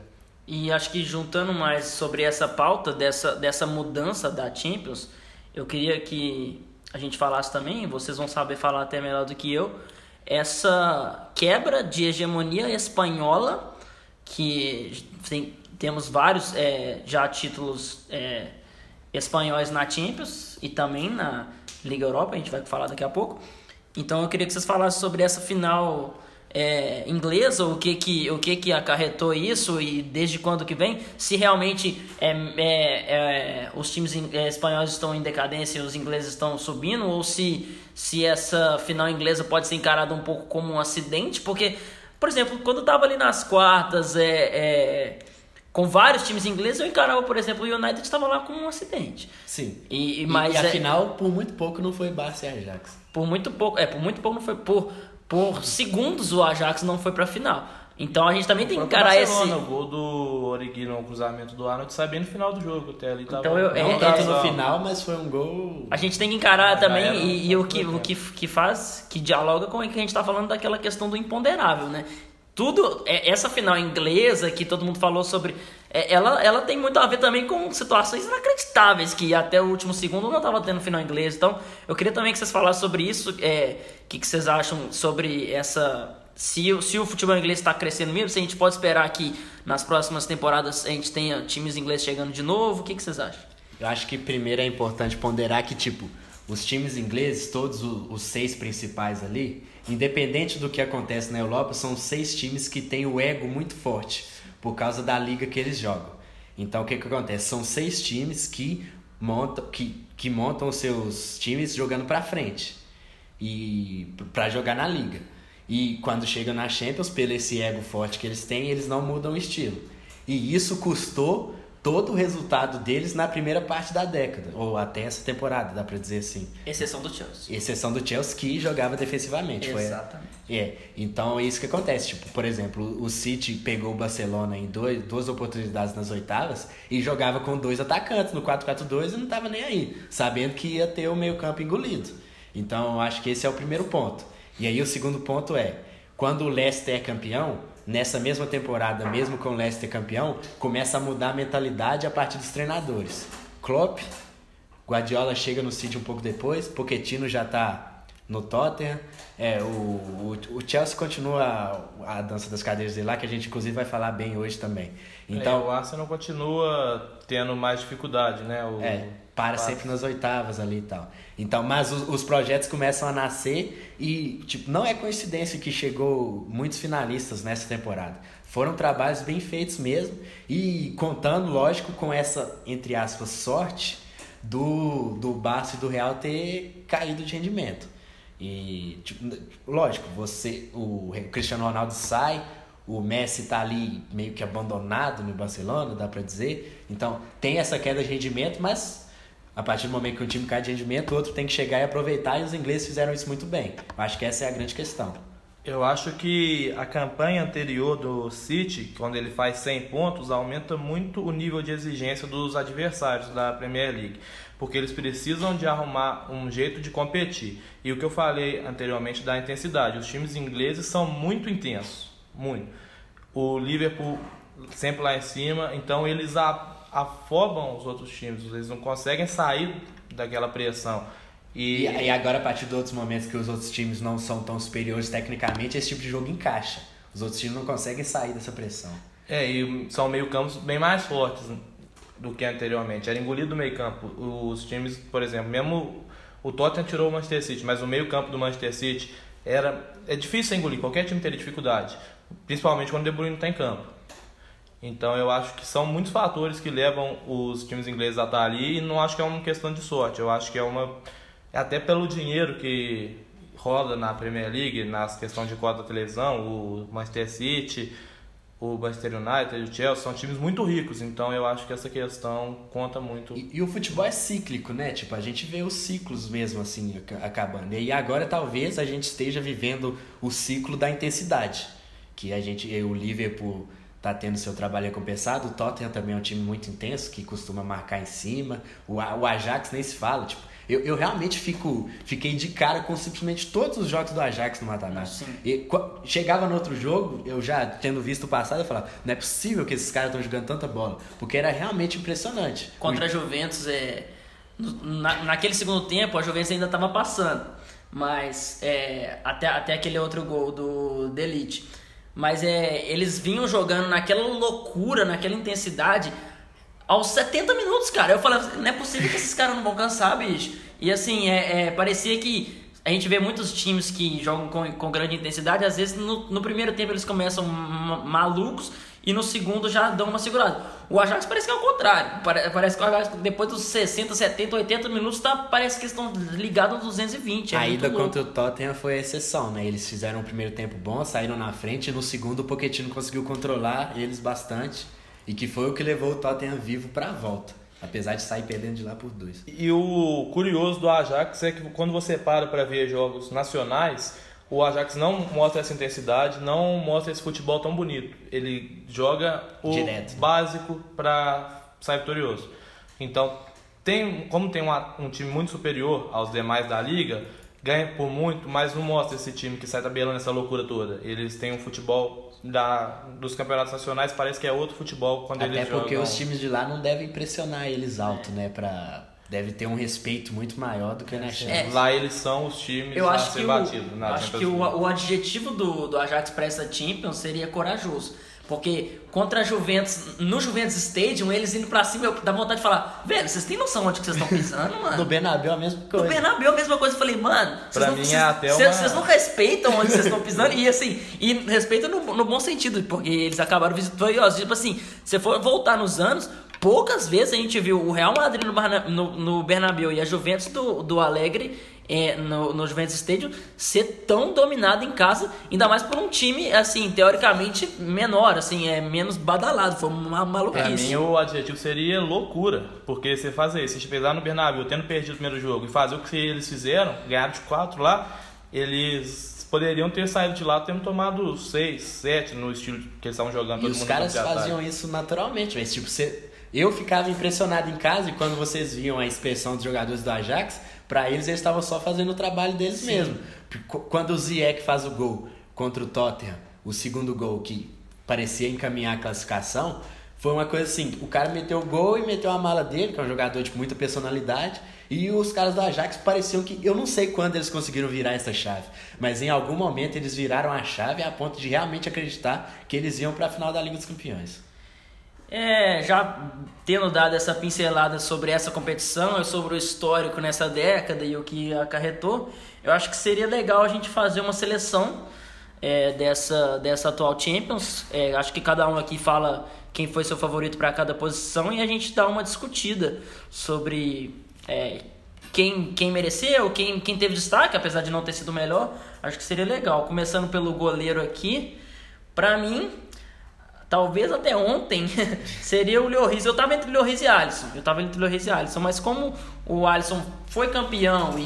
E acho que juntando mais sobre essa pauta dessa, dessa mudança da Champions, eu queria que a gente falasse também, vocês vão saber falar até melhor do que eu, essa quebra de hegemonia espanhola, que tem, temos vários é, já títulos é, espanhóis na Champions e também na Liga Europa, a gente vai falar daqui a pouco. Então eu queria que vocês falassem sobre essa final é, inglesa, o que que, o que que acarretou isso e desde quando que vem, se realmente é, é, é os times é, espanhóis estão em decadência e os ingleses estão subindo, ou se, se essa final inglesa pode ser encarada um pouco como um acidente, porque, por exemplo, quando eu estava ali nas quartas, é, é, com vários times ingleses, eu encarava, por exemplo, o United estava lá com um acidente. Sim. E, mas, e, e a final, por muito pouco, não foi Barça e Ajax. Por muito pouco, é, por muito pouco não foi por por segundos o Ajax não foi para a final. Então a gente também tem que encarar esse. O gol do Origi no cruzamento do Arnold sai bem no final do jogo, até ali tava. Então eu, é, tanto no final, mas foi um gol. A gente tem que encarar também e, e o que o que, que faz, que dialoga com o que a gente está falando daquela questão do imponderável, né? Tudo é, essa final inglesa que todo mundo falou sobre é, ela, ela tem muito a ver também com situações inacreditáveis, que até o último segundo não estava tendo final inglês. Então, eu queria também que vocês falassem sobre isso. O é, que, que vocês acham sobre essa. Se, se o futebol inglês está crescendo mesmo, se a gente pode esperar que nas próximas temporadas a gente tenha times ingleses chegando de novo, o que, que vocês acham? Eu acho que primeiro é importante ponderar que, tipo, os times ingleses, todos os seis principais ali, independente do que acontece na Europa, são seis times que têm o ego muito forte por causa da liga que eles jogam. Então o que, que acontece? São seis times que montam, que, que montam seus times jogando para frente e para jogar na liga. E quando chegam na Champions, pelo esse ego forte que eles têm, eles não mudam o estilo. E isso custou todo o resultado deles na primeira parte da década, ou até essa temporada, dá para dizer assim. Exceção do Chelsea. Exceção do Chelsea que jogava defensivamente. Exatamente. Foi, é. Então é isso que acontece. Tipo, por exemplo, o City pegou o Barcelona em dois, duas oportunidades nas oitavas e jogava com dois atacantes no 4-4-2 e não tava nem aí, sabendo que ia ter o meio-campo engolido. Então eu acho que esse é o primeiro ponto. E aí o segundo ponto é, quando o Leicester é campeão, nessa mesma temporada, mesmo com o Leicester campeão, começa a mudar a mentalidade a partir dos treinadores. Klopp, Guardiola chega no City um pouco depois, Pochettino já está no Tottenham, é, o, o, o, Chelsea continua a, a, dança das cadeiras dele lá, que a gente inclusive vai falar bem hoje também. Então, é, o Arsenal continua tendo mais dificuldade, né? O, é, para sempre nas oitavas ali e tal. Então, mas os, os, projetos começam a nascer e, tipo, não é coincidência que chegou muitos finalistas nessa temporada. Foram trabalhos bem feitos mesmo e contando, lógico, com essa, entre aspas, sorte do, do Barça e do Real ter caído de rendimento. E, tipo, lógico, você, o Cristiano Ronaldo sai, o Messi tá ali meio que abandonado no Barcelona, dá para dizer. Então, tem essa queda de rendimento, mas a partir do momento que um time cai de rendimento, o outro tem que chegar e aproveitar, e os ingleses fizeram isso muito bem. Eu acho que essa é a grande questão. Eu acho que a campanha anterior do City, quando ele faz 100 pontos, aumenta muito o nível de exigência dos adversários da Premier League, porque eles precisam de arrumar um jeito de competir. E o que eu falei anteriormente da intensidade, os times ingleses são muito intensos, muito. O Liverpool sempre lá em cima, então eles afobam os outros times, eles não conseguem sair daquela pressão. E... e, e agora, a partir de outros momentos que os outros times não são tão superiores tecnicamente, esse tipo de jogo encaixa. Os outros times não conseguem sair dessa pressão. É, e são meio-campos bem mais fortes do que anteriormente. Era engolido o meio-campo. Os times, por exemplo, mesmo o Tottenham tirou o Manchester City, mas o meio-campo do Manchester City era é difícil engolir. Qualquer time teria dificuldade, principalmente quando o De Bruyne está em campo. Então eu acho que são muitos fatores que levam os times ingleses a estar ali e não acho que é uma questão de sorte. Eu acho que é uma é até pelo dinheiro que rola na Premier League, nas questões de cota da televisão, o Manchester City o Manchester United, o Chelsea, são times muito ricos, então eu acho que essa questão conta muito. E, e, o futebol é cíclico, né? Tipo, a gente vê os ciclos mesmo assim acabando. E agora talvez a gente esteja vivendo o ciclo da intensidade, que a gente, o Liverpool tá tendo seu trabalho recompensado, o Tottenham também é um time muito intenso que costuma marcar em cima, o, o Ajax nem se fala, tipo, eu, eu realmente fico, fiquei de cara com simplesmente todos os jogos do Ajax no mata-mata. Chegava no outro jogo, eu já tendo visto o passado, eu falava, não é possível que esses caras estão jogando tanta bola. Porque era realmente impressionante. Contra a Juventus, é, na, naquele segundo tempo, a Juventus ainda estava passando. Mas é, até, até aquele outro gol do Delite. Mas é, eles vinham jogando naquela loucura, naquela intensidade aos 70 minutos, cara. Eu falei, não é possível que esses caras não vão cansar, bicho. E assim, é, é, parecia que a gente vê muitos times que jogam com, com grande intensidade, às vezes no, no primeiro tempo eles começam malucos e no segundo já dão uma segurada. O Ajax parece que é o contrário. Parece que o Ajax, depois dos 60, 70, 80 minutos, tá, parece que estão ligados aos 220. É a ida contra o Tottenham foi a exceção, né? Eles fizeram o primeiro tempo bom, saíram na frente, e no segundo o Pochettino conseguiu controlar eles bastante. E que foi o que levou o Tottenham vivo para a volta. Apesar de sair perdendo de lá por dois. E o curioso do Ajax é que quando você para para ver jogos nacionais, o Ajax não mostra essa intensidade, não mostra esse futebol tão bonito. Ele joga o Direto. básico para sair vitorioso. Então, tem, como tem uma, um time muito superior aos demais da liga, ganha por muito, mas não mostra esse time que sai tabelando essa loucura toda. Eles têm um futebol da, dos campeonatos nacionais parece que é outro futebol quando Até eles jogam. Até porque os times de lá não devem pressionar eles alto, né? Pra, deve ter um respeito muito maior do que na China. É. Lá eles são os times eu a acho ser que batidos. O, acho que o, o adjetivo do, do Ajax para essa Champions seria corajoso. Porque contra a Juventus, no Juventus Stadium, eles indo pra cima, eu dá vontade de falar, velho, vocês têm noção onde que vocês estão pisando, mano? no Benabel a mesma coisa. No Benabel a mesma coisa. Eu falei, mano, pra não, mim vocês, é até vocês, uma... vocês não respeitam onde vocês estão pisando. e assim, e respeitam no, no bom sentido, porque eles acabaram vitoriosos. Tipo assim, se for voltar nos anos, poucas vezes a gente viu o Real Madrid no, no, no Bernabéu e a Juventus do, do Alegre é, no, no Juventus Stadium ser tão dominado em casa, ainda mais por um time, assim, teoricamente menor, assim, é menos badalado, foi uma maluquice. Pra mim o adjetivo seria loucura, porque você fazer isso, se pegar no Bernabéu, tendo perdido o primeiro jogo e fazer o que eles fizeram, ganharam de 4 lá, eles poderiam ter saído de lá tendo tomado 6, 7 no estilo que eles estavam jogando. E os caras faziam isso naturalmente, mas tipo, você... eu ficava impressionado em casa e quando vocês viam a expressão dos jogadores do Ajax, para eles, eles estavam só fazendo o trabalho deles Sim. mesmo. Quando o Ziyech faz o gol contra o Tottenham, o segundo gol que parecia encaminhar a classificação, foi uma coisa assim, o cara meteu o gol e meteu a mala dele, que é um jogador de muita personalidade, e os caras do Ajax pareciam que, eu não sei quando eles conseguiram virar essa chave, mas em algum momento eles viraram a chave a ponto de realmente acreditar que eles iam para a final da Liga dos Campeões. É, já tendo dado essa pincelada sobre essa competição e sobre o histórico nessa década e o que acarretou, eu acho que seria legal a gente fazer uma seleção é, dessa, dessa atual Champions. É, acho que cada um aqui fala quem foi seu favorito para cada posição e a gente dá uma discutida sobre é, quem, quem mereceu, quem, quem teve destaque, apesar de não ter sido melhor. Acho que seria legal. Começando pelo goleiro aqui, para mim, talvez até ontem, seria o Lloris. Eu tava entre Lloris e Alisson. Eu tava entre Lloris e Alisson. Mas como o Alisson foi campeão e,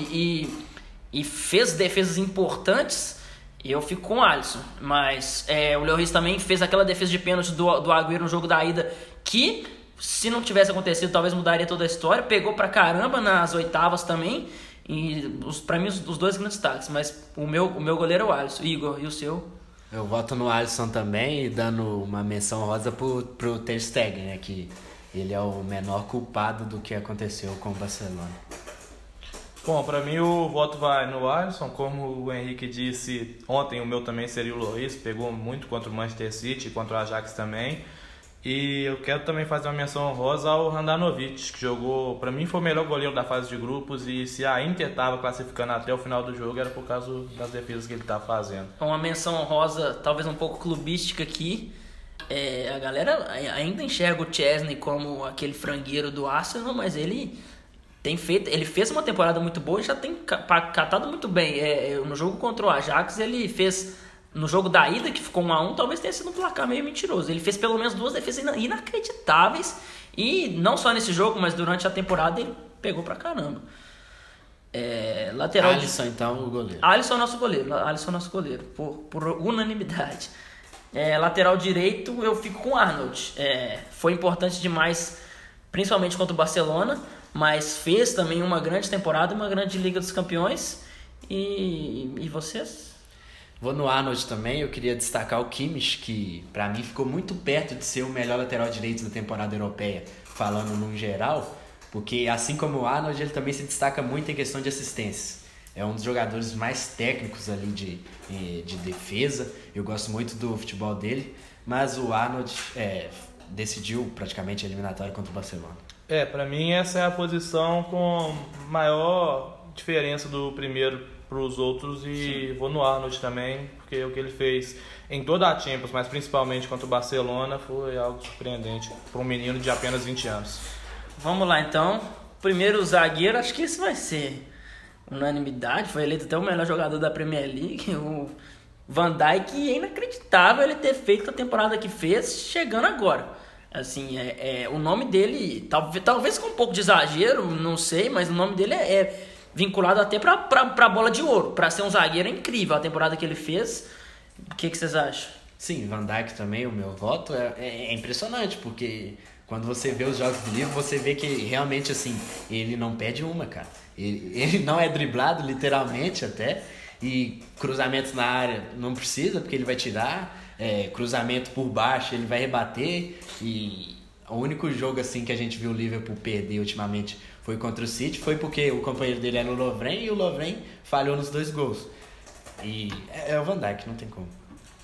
e, e fez defesas importantes, eu fico com o Alisson. Mas é, o Lloris também fez aquela defesa de pênalti do, do Agüero no jogo da ida que, se não tivesse acontecido, talvez mudaria toda a história. Pegou pra caramba nas oitavas também. E os, pra mim, os, os dois grandes destaques. Mas o meu, o meu goleiro é o Alisson. Igor, e o seu? Eu voto no Alisson também, dando uma menção rosa pro, pro Ter Stegen, né? Que ele é o menor culpado do que aconteceu com o Barcelona. Bom, para mim o voto vai no Alisson, como o Henrique disse ontem, o meu também seria o Luiz, pegou muito contra o Manchester City, contra o Ajax também. E eu quero também fazer uma menção honrosa ao Randanovic, que jogou, para mim foi o melhor goleiro da fase de grupos e se a Inter estava classificando até o final do jogo era por causa das defesas que ele estava fazendo. Uma menção honrosa, talvez um pouco clubística aqui. É, a galera ainda enxerga o Chesney como aquele frangueiro do Arsenal, mas ele tem feito, ele fez uma temporada muito boa e já tem catado muito bem. É, no jogo contra o Ajax ele fez no jogo da ida, que ficou 1 a 1 talvez tenha sido um placar meio mentiroso. Ele fez pelo menos duas defesas inacreditáveis. E não só nesse jogo, mas durante a temporada ele pegou pra caramba. É, lateral Alisson, de... então, o goleiro. Alisson nosso goleiro. Alisson é nosso goleiro, por, por unanimidade. É, lateral direito, eu fico com o Arnold. É, foi importante demais, principalmente contra o Barcelona, mas fez também uma grande temporada, uma grande Liga dos Campeões. E, e vocês? Vou no Arnold também, eu queria destacar o Kimmich, que para mim ficou muito perto de ser o melhor lateral direito da temporada europeia, falando no geral, porque assim como o Arnold, ele também se destaca muito em questão de assistência. É um dos jogadores mais técnicos ali de, eh, de defesa, eu gosto muito do futebol dele, mas o Arnold é, decidiu praticamente a eliminatória contra o Barcelona. É, para mim essa é a posição com maior diferença do primeiro para os outros e Sim. vou no Arnold também, porque o que ele fez em toda a Champions, mas principalmente contra o Barcelona, foi algo surpreendente para um menino de apenas 20 anos. Vamos lá então. Primeiro zagueiro, acho que esse vai ser unanimidade, foi eleito até o melhor jogador da Premier League, o Van Dijk, é inacreditável ele ter feito a temporada que fez, chegando agora. Assim, é, é o nome dele, talvez, talvez com um pouco de exagero, não sei, mas o nome dele é, é vinculado até pra, pra, pra bola de ouro. Pra ser um zagueiro é incrível a temporada que ele fez. O que, que vocês acham? Sim, Van Dijk também, o meu voto é, é, é impressionante, porque quando você vê os jogos do livro, você vê que realmente assim, ele não perde uma, cara. Ele, ele não é driblado, literalmente até. E cruzamentos na área não precisa, porque ele vai tirar. É, cruzamento por baixo, ele vai rebater. E o único jogo assim que a gente viu o Liverpool perder ultimamente foi contra o City, foi porque o companheiro dele era o Lovren e o Lovren falhou nos dois gols. E é, é o Van Dijk, não tem como.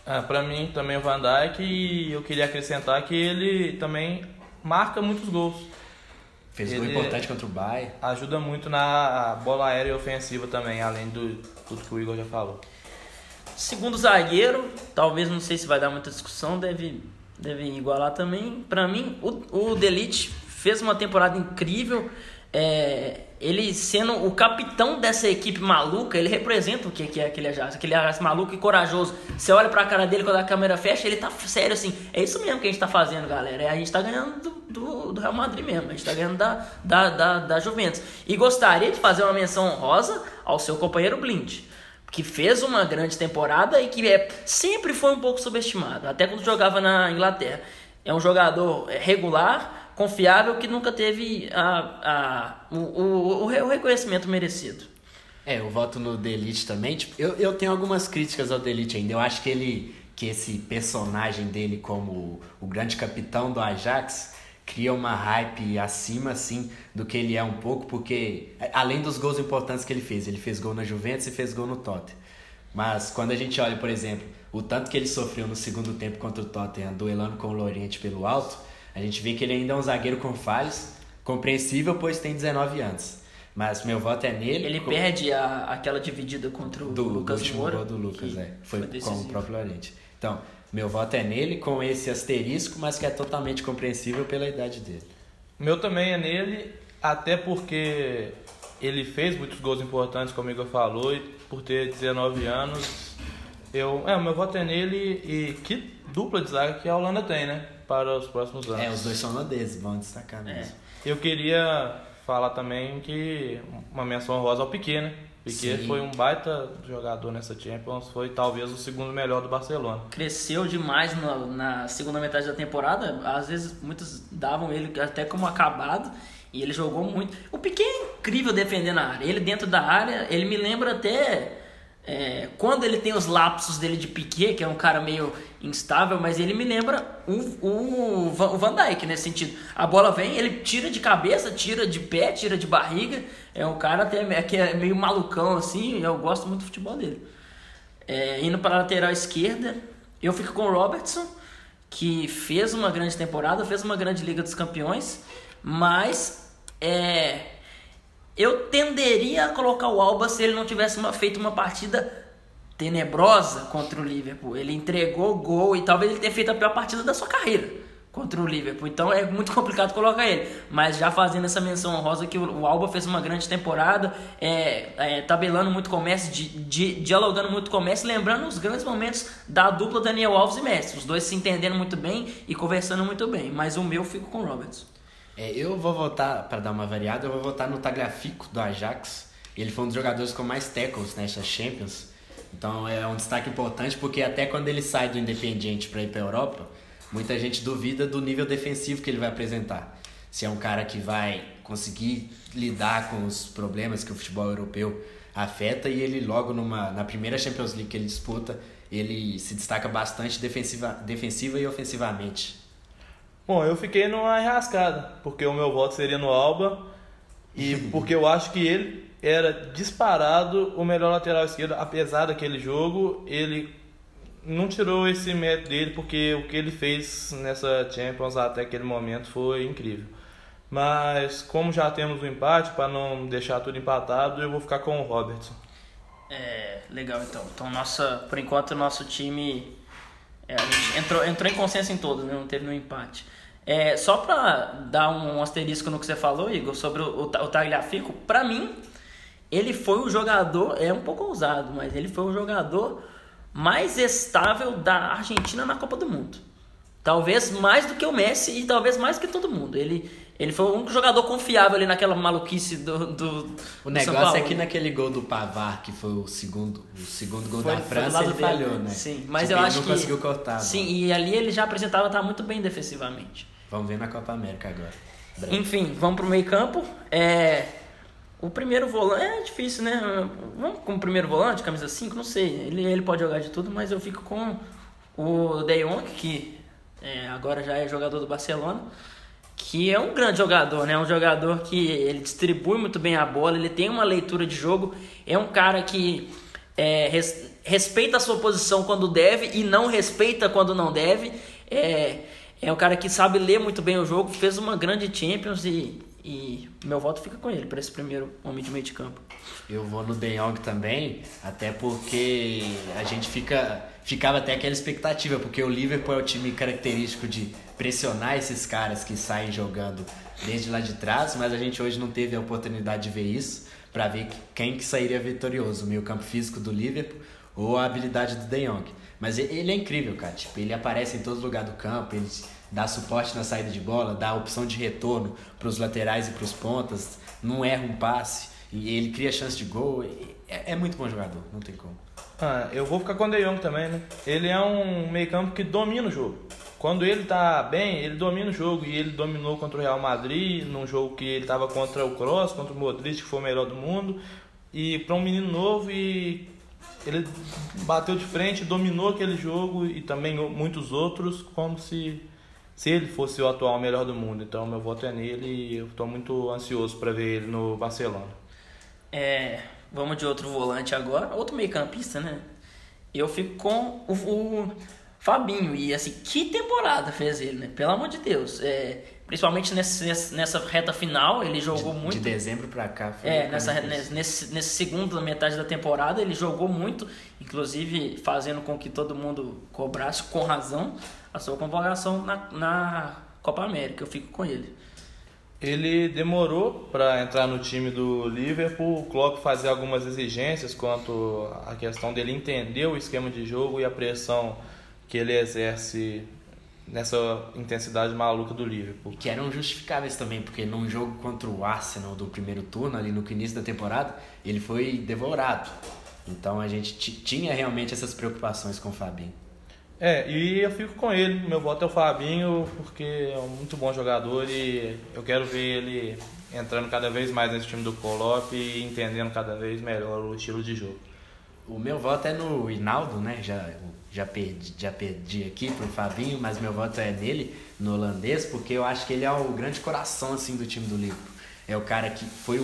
Ah, para mim também é o Van Dijk e eu queria acrescentar que ele também marca muitos gols. Fez ele gol importante contra o Bayern. Ajuda muito na bola aérea ofensiva também, além do tudo que o Igor já falou. Segundo zagueiro, talvez não sei se vai dar muita discussão, deve, deve igualar também. Para mim, o, o Delite fez uma temporada incrível. É, ele sendo o capitão dessa equipe maluca, ele representa o que, é aquele Ajax, aquele Ajax maluco e corajoso. Você olha pra cara dele quando a câmera fecha, ele tá sério assim. É isso mesmo que a gente tá fazendo, galera. É, a gente tá ganhando do, do, do, Real Madrid mesmo, a gente tá ganhando da, da, da, da Juventus. E gostaria de fazer uma menção honrosa ao seu companheiro Blind, que fez uma grande temporada e que é, sempre foi um pouco subestimado, até quando jogava na Inglaterra. É um jogador regular confiável que nunca teve a, a, o, o, o reconhecimento merecido. É, eu voto no Delete também. Tipo, eu, eu tenho algumas críticas ao Delete ainda. Eu acho que ele que esse personagem dele como o, grande capitão do Ajax cria uma hype acima assim do que ele é um pouco, porque além dos gols importantes que ele fez, ele fez gol na Juventus e fez gol no Tottenham. Mas quando a gente olha, por exemplo, o tanto que ele sofreu no segundo tempo contra o Tottenham, duelando com o Loriente pelo alto, a gente vê que ele ainda é um zagueiro com falhas, compreensível, pois tem 19 anos. Mas meu voto é nele. Ele com... perde a, aquela dividida contra o do, Lucas do Moura. do Lucas, é. Foi, foi com o próprio Lorente. Então, meu voto é nele, com esse asterisco, mas que é totalmente compreensível pela idade dele. Meu também é nele, até porque ele fez muitos gols importantes, como o Igor falou, e por ter 19 anos, eu. É, meu voto é nele e que dupla de zaga que a Holanda tem, né? Para os próximos anos. É, os dois são holandeses, vão destacar mesmo. É. Eu queria falar também que uma menção honrosa ao Piquet, né? Piquet Sim. foi um baita jogador nessa Champions, foi talvez o segundo melhor do Barcelona. Cresceu demais na, na segunda metade da temporada, às vezes muitos davam ele até como acabado, e ele jogou muito. O Piquet é incrível defendendo a área, ele dentro da área, ele me lembra até é, quando ele tem os lapsos dele de Piquet, que é um cara meio instável, mas ele me lembra o, o, Van Dijk nesse sentido. A bola vem, ele tira de cabeça, tira de pé, tira de barriga. É um cara até que é meio malucão assim. Eu gosto muito do futebol dele. É, indo para a lateral esquerda, eu fico com o Robertson, que fez uma grande temporada, fez uma grande Liga dos Campeões, mas é, eu tenderia a colocar o Alba se ele não tivesse uma, feito uma partida tenebrosa contra o Liverpool. Ele entregou gol e talvez ele tenha feito a pior partida da sua carreira. contra o Liverpool. Então é muito complicado colocar ele. Mas já fazendo essa menção honrosa que o, Alba fez uma grande temporada, é, é, tabelando muito comércio, di, di, dialogando muito comércio, lembrando os grandes momentos da dupla Daniel Alves e Messi. Os dois se entendendo muito bem e conversando muito bem. Mas o meu fico com o Roberts. É, eu vou votar, para dar uma variada, eu vou votar no Tagliafico do Ajax. Ele foi um dos jogadores com mais tackles nessa Champions. Então é um destaque importante porque até quando ele sai do Independiente para ir para a Europa, muita gente duvida do nível defensivo que ele vai apresentar. Se é um cara que vai conseguir lidar com os problemas que o futebol europeu afeta e ele logo numa na primeira Champions League que ele disputa, ele se destaca bastante defensiva, defensiva e ofensivamente. Bom, eu fiquei numa enrascada, porque o meu voto seria no Alba e porque eu acho que ele era disparado o melhor lateral esquerdo, apesar daquele jogo, ele não tirou esse mérito dele porque o que ele fez nessa Champions até aquele momento foi incrível. Mas como já temos o um empate, para não deixar tudo empatado, eu vou ficar com o Robertson. É, legal então. Então nossa, por enquanto o nosso time é, a gente entrou, entrou em consenso em todos, né? não teve nenhum empate. É, só para dar um asterisco no que você falou, Igor, sobre o, o, Tagliafico, para mim, ele foi o jogador, é um pouco ousado, mas ele foi o jogador mais estável da Argentina na Copa do Mundo. Talvez mais do que o Messi e talvez mais que todo mundo. Ele, ele foi único jogador confiável ali naquela maluquice do. do o negócio é que naquele gol do Pavar, que foi o segundo, o segundo gol foi, da França, ele falhou, né? Sim, mas tipo, eu acho não que. conseguiu cortar. Sim, e ali ele já apresentava estar muito bem defensivamente. Vamos ver na Copa América agora. Enfim, vamos pro meio campo. É, o primeiro volante é difícil, né? Vamos com o primeiro volante, camisa 5, não sei. Ele, ele pode jogar de tudo, mas eu fico com o De Jong, que é, agora já é jogador do Barcelona, que é um grande jogador, né? Um jogador que ele distribui muito bem a bola, ele tem uma leitura de jogo, é um cara que é, res, respeita a sua posição quando deve e não respeita quando não deve. É, é um cara que sabe ler muito bem o jogo, fez uma grande Champions e e meu voto fica com ele para esse primeiro homem de meio de campo. Eu vou no De Jong também, até porque a gente fica ficava até aquela expectativa, porque o Liverpool é o time característico de pressionar esses caras que saem jogando desde lá de trás, mas a gente hoje não teve a oportunidade de ver isso, para ver quem que sairia vitorioso, o meio campo físico do Liverpool ou a habilidade do De Jong. Mas ele é incrível, cara, tipo, ele aparece em todo lugar do campo, ele dá suporte na saída de bola, dá opção de retorno para os laterais e para os pontas, não erra um passe e ele cria chance de gol. É, é muito bom jogador, não tem como. Ah, eu vou ficar com o De Jong também, né? Ele é um meio-campo que domina o jogo. Quando ele tá bem, ele domina o jogo e ele dominou contra o Real Madrid, num jogo que ele tava contra o Cross, contra o Modric, que foi o melhor do mundo. E para um menino novo e ele bateu de frente, dominou aquele jogo e também muitos outros como se se ele fosse o atual melhor do mundo. Então meu voto é nele e eu estou muito ansioso para ver ele no Barcelona. É, vamos de outro volante agora, outro meio-campista, né? Eu fico com o, o, Fabinho e assim, que temporada fez ele, né? Pelo amor de Deus. É, principalmente nesse, nessa reta final, ele jogou de, muito. De dezembro para cá. Foi é, nessa, nesse, nesse segundo metade da temporada, ele jogou muito, inclusive fazendo com que todo mundo cobrasse com razão a sua convocação na, na Copa América. Eu fico com ele. Ele demorou para entrar no time do Liverpool. O Klopp fazia algumas exigências quanto à questão dele entender o esquema de jogo e a pressão que ele exerce nessa intensidade maluca do Liverpool. Que eram justificáveis também, porque num jogo contra o Arsenal do primeiro turno, ali no início da temporada, ele foi devorado. Então a gente tinha realmente essas preocupações com o Fabinho. É, e eu fico com ele. Meu voto é o Fabinho, porque é um muito bom jogador e eu quero ver ele entrando cada vez mais nesse time do Colop e entendendo cada vez melhor o estilo de jogo. O meu voto é no Hinaldo, né? Já, já, perdi, já perdi aqui pro Fabinho, mas meu voto é nele, no holandês, porque eu acho que ele é o grande coração assim do time do Liverpool. É o cara que foi o,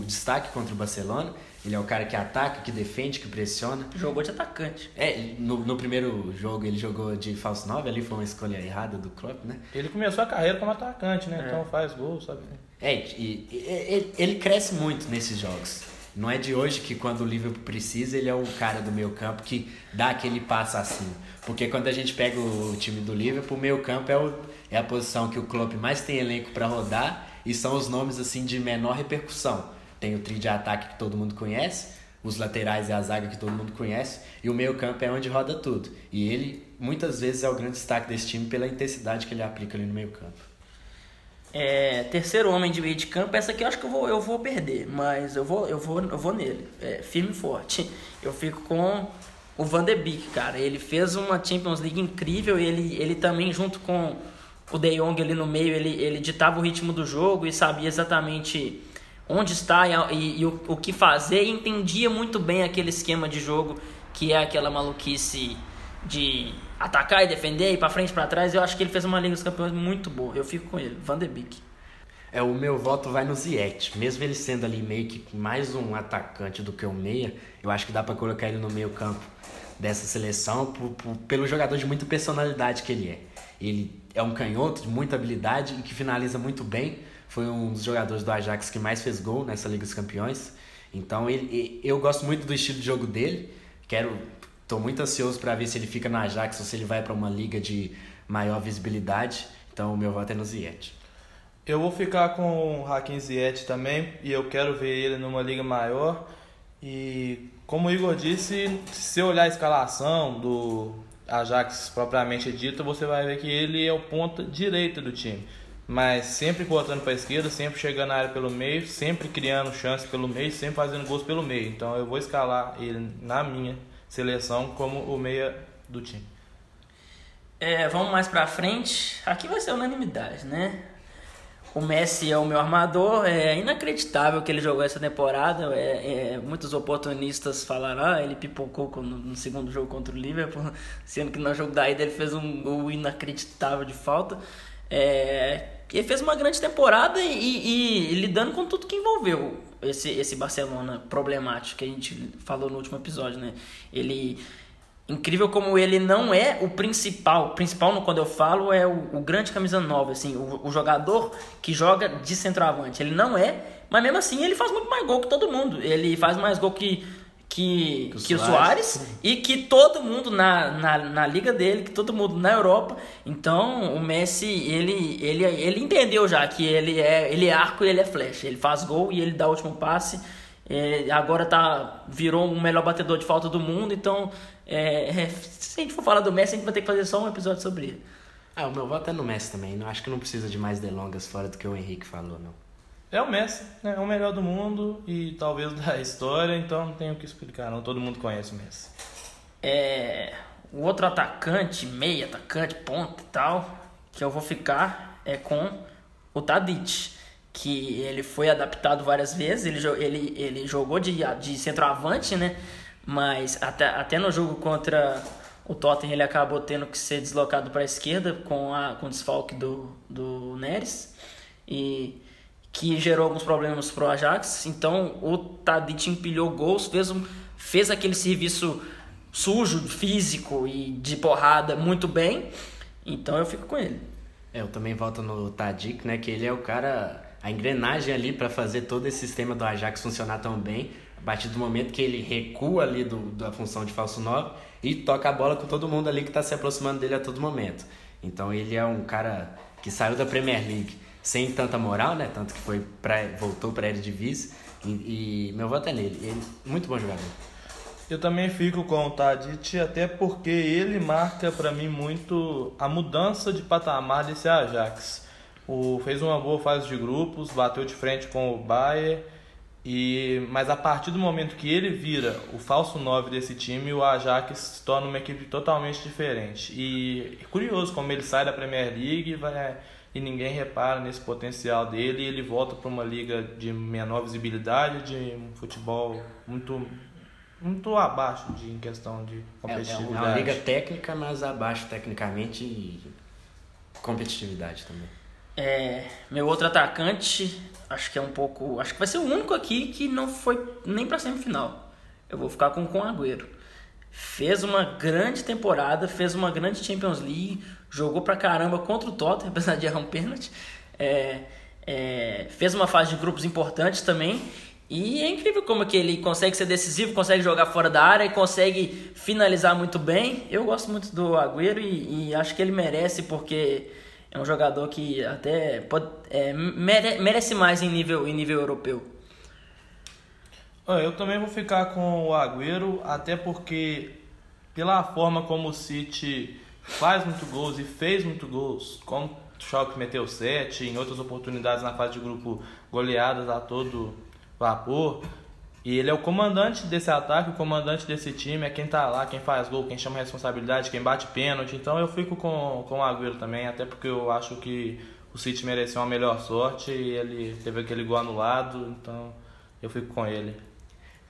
o destaque contra o Barcelona ele é o cara que ataca, que defende, que pressiona. Jogou de atacante. É, no, no primeiro jogo ele jogou de falso 9, ali foi uma escolha errada do Klopp, né? Ele começou a carreira como atacante, né? É. Então faz gol, sabe? É, e, e, ele cresce muito nesses jogos. Não é de hoje que quando o Liverpool precisa, ele é o cara do meio campo que dá aquele passo assim. Porque quando a gente pega o time do Liverpool, o meio campo é, o, é a posição que o Klopp mais tem elenco para rodar e são os nomes assim de menor repercussão. Tem o trio de ataque que todo mundo conhece, os laterais é a zaga que todo mundo conhece e o meio campo é onde roda tudo. E ele muitas vezes é o grande destaque desse time pela intensidade que ele aplica ali no meio campo. É, terceiro homem de meio de campo, essa aqui eu acho que eu vou, eu vou perder, mas eu vou, eu vou, eu vou nele. É, firme e forte. Eu fico com o Van de Beek, cara. Ele fez uma Champions League incrível, ele, ele também junto com o De Jong ali no meio, ele, ele ditava o ritmo do jogo e sabia exatamente onde está e, e, e o, o que fazer e entendia muito bem aquele esquema de jogo que é aquela maluquice de atacar e defender, ir para frente, para trás. Eu acho que ele fez uma Liga dos Campeões muito boa. Eu fico com ele, Van de Beek. É, o meu voto vai no Ziyech. Mesmo ele sendo ali meio que mais um atacante do que um meia, eu acho que dá para colocar ele no meio campo dessa seleção por, por, pelo jogador de muita personalidade que ele é. Ele é um canhoto de muita habilidade e que finaliza muito bem. Foi um dos jogadores do Ajax que mais fez gol nessa Liga dos Campeões. Então ele, eu gosto muito do estilo de jogo dele. Quero Estou muito ansioso para ver se ele fica na Ajax ou se ele vai para uma liga de maior visibilidade. Então, o meu voto é no Ziyech. Eu vou ficar com o Hakim Ziyech também e eu quero ver ele numa liga maior. E como o Igor disse, se olhar a escalação do Ajax propriamente dita, você vai ver que ele é o ponta direita do time. Mas sempre cortando para a esquerda, sempre chegando na área pelo meio, sempre criando chance pelo meio, sempre fazendo gols pelo meio. Então eu vou escalar ele na minha seleção como o meia do time. É, vamos mais pra frente. Aqui vai ser unanimidade, né? O Messi é o meu armador. É inacreditável que ele jogou essa temporada. É, é, muitos oportunistas falaram: ah, ele pipocou no, no, segundo jogo contra o Liverpool, sendo que no jogo da ida ele fez um gol inacreditável de falta. É, ele fez uma grande temporada e, e, e lidando com tudo que envolveu esse, esse Barcelona problemático que a gente falou no último episódio, né? Ele incrível como ele não é o principal. O principal, quando eu falo, é o, o grande camisa nova, assim, o, o, jogador que joga de centroavante. Ele não é, mas mesmo assim ele faz muito mais gol que todo mundo. Ele faz mais gol que que, que, o Soares e que todo mundo na, na, na liga dele, que todo mundo na Europa. Então o Messi, ele, ele, ele entendeu já que ele é, ele é arco e ele é flecha. Ele faz gol e ele dá o último passe. É, agora tá, virou o melhor batedor de falta do mundo. Então, é, é, se a gente for falar do Messi, a gente vai ter que fazer só um episódio sobre ele. Ah, o meu voto é no Messi também. Não, acho que não precisa de mais delongas fora do que o Henrique falou, não. É o Messi, né? é o melhor do mundo e talvez da história, então não tenho o que explicar, não. Todo mundo conhece o Messi. É. O outro atacante, meio atacante, ponta e tal, que eu vou ficar é com o Tadic. Que ele foi adaptado várias vezes, ele, ele, ele jogou de, de centroavante, né? Mas até, até no jogo contra o Tottenham ele acabou tendo que ser deslocado para a esquerda com, a, com o desfalque do, do Neres. E que gerou alguns problemas pro Ajax. Então o Tadic empilhou gols, fez, um, fez aquele serviço sujo, físico e de porrada muito bem. Então eu fico com ele. É, eu também volto no Tadic, né? Que ele é o cara, a engrenagem ali para fazer todo esse sistema do Ajax funcionar tão bem. A partir do momento que ele recua ali do, da função de falso 9 e toca a bola com todo mundo ali que está se aproximando dele a todo momento. Então ele é um cara que saiu da Premier League sem tanta moral, né? Tanto que foi pra, voltou para a Eredivisie. E, e meu voto é nele. Ele, muito bom jogador. Eu também fico com o Tadic, até porque ele marca para mim muito a mudança de patamar desse Ajax. O, fez uma boa fase de grupos, bateu de frente com o Bayern, e, mas a partir do momento que ele vira o falso 9 desse time, o Ajax se torna uma equipe totalmente diferente. E é curioso como ele sai da Premier League e vai e ninguém repara nesse potencial dele e ele volta para uma liga de menor visibilidade, de um futebol muito muito abaixo de, em questão de competitividade. É, é uma liga técnica, mas abaixo tecnicamente e competitividade também. É, meu outro atacante, acho que é um pouco, acho que vai ser o único aqui que não foi nem para semifinal. Eu vou ficar com o Agüero. Fez uma grande temporada, fez uma grande Champions League, jogou pra caramba contra o Tottenham, apesar de errar um pênalti. É, é, fez uma fase de grupos importantes também. E é incrível como que ele consegue ser decisivo, consegue jogar fora da área e consegue finalizar muito bem. Eu gosto muito do Agüero e, e acho que ele merece porque é um jogador que até pode, é, mere, merece mais em nível, em nível europeu. Eu também vou ficar com o Agüero, até porque pela forma como o City faz muito gols e fez muito gols, como o Schalke meteu 7, em outras oportunidades na fase de grupo goleadas a todo vapor. E ele é o comandante desse ataque, o comandante desse time, é quem tá lá, quem faz gol, quem chama responsabilidade, quem bate pênalti. Então eu fico com, com o Agüero também, até porque eu acho que o City mereceu uma melhor sorte e ele teve aquele gol anulado, então eu fico com ele.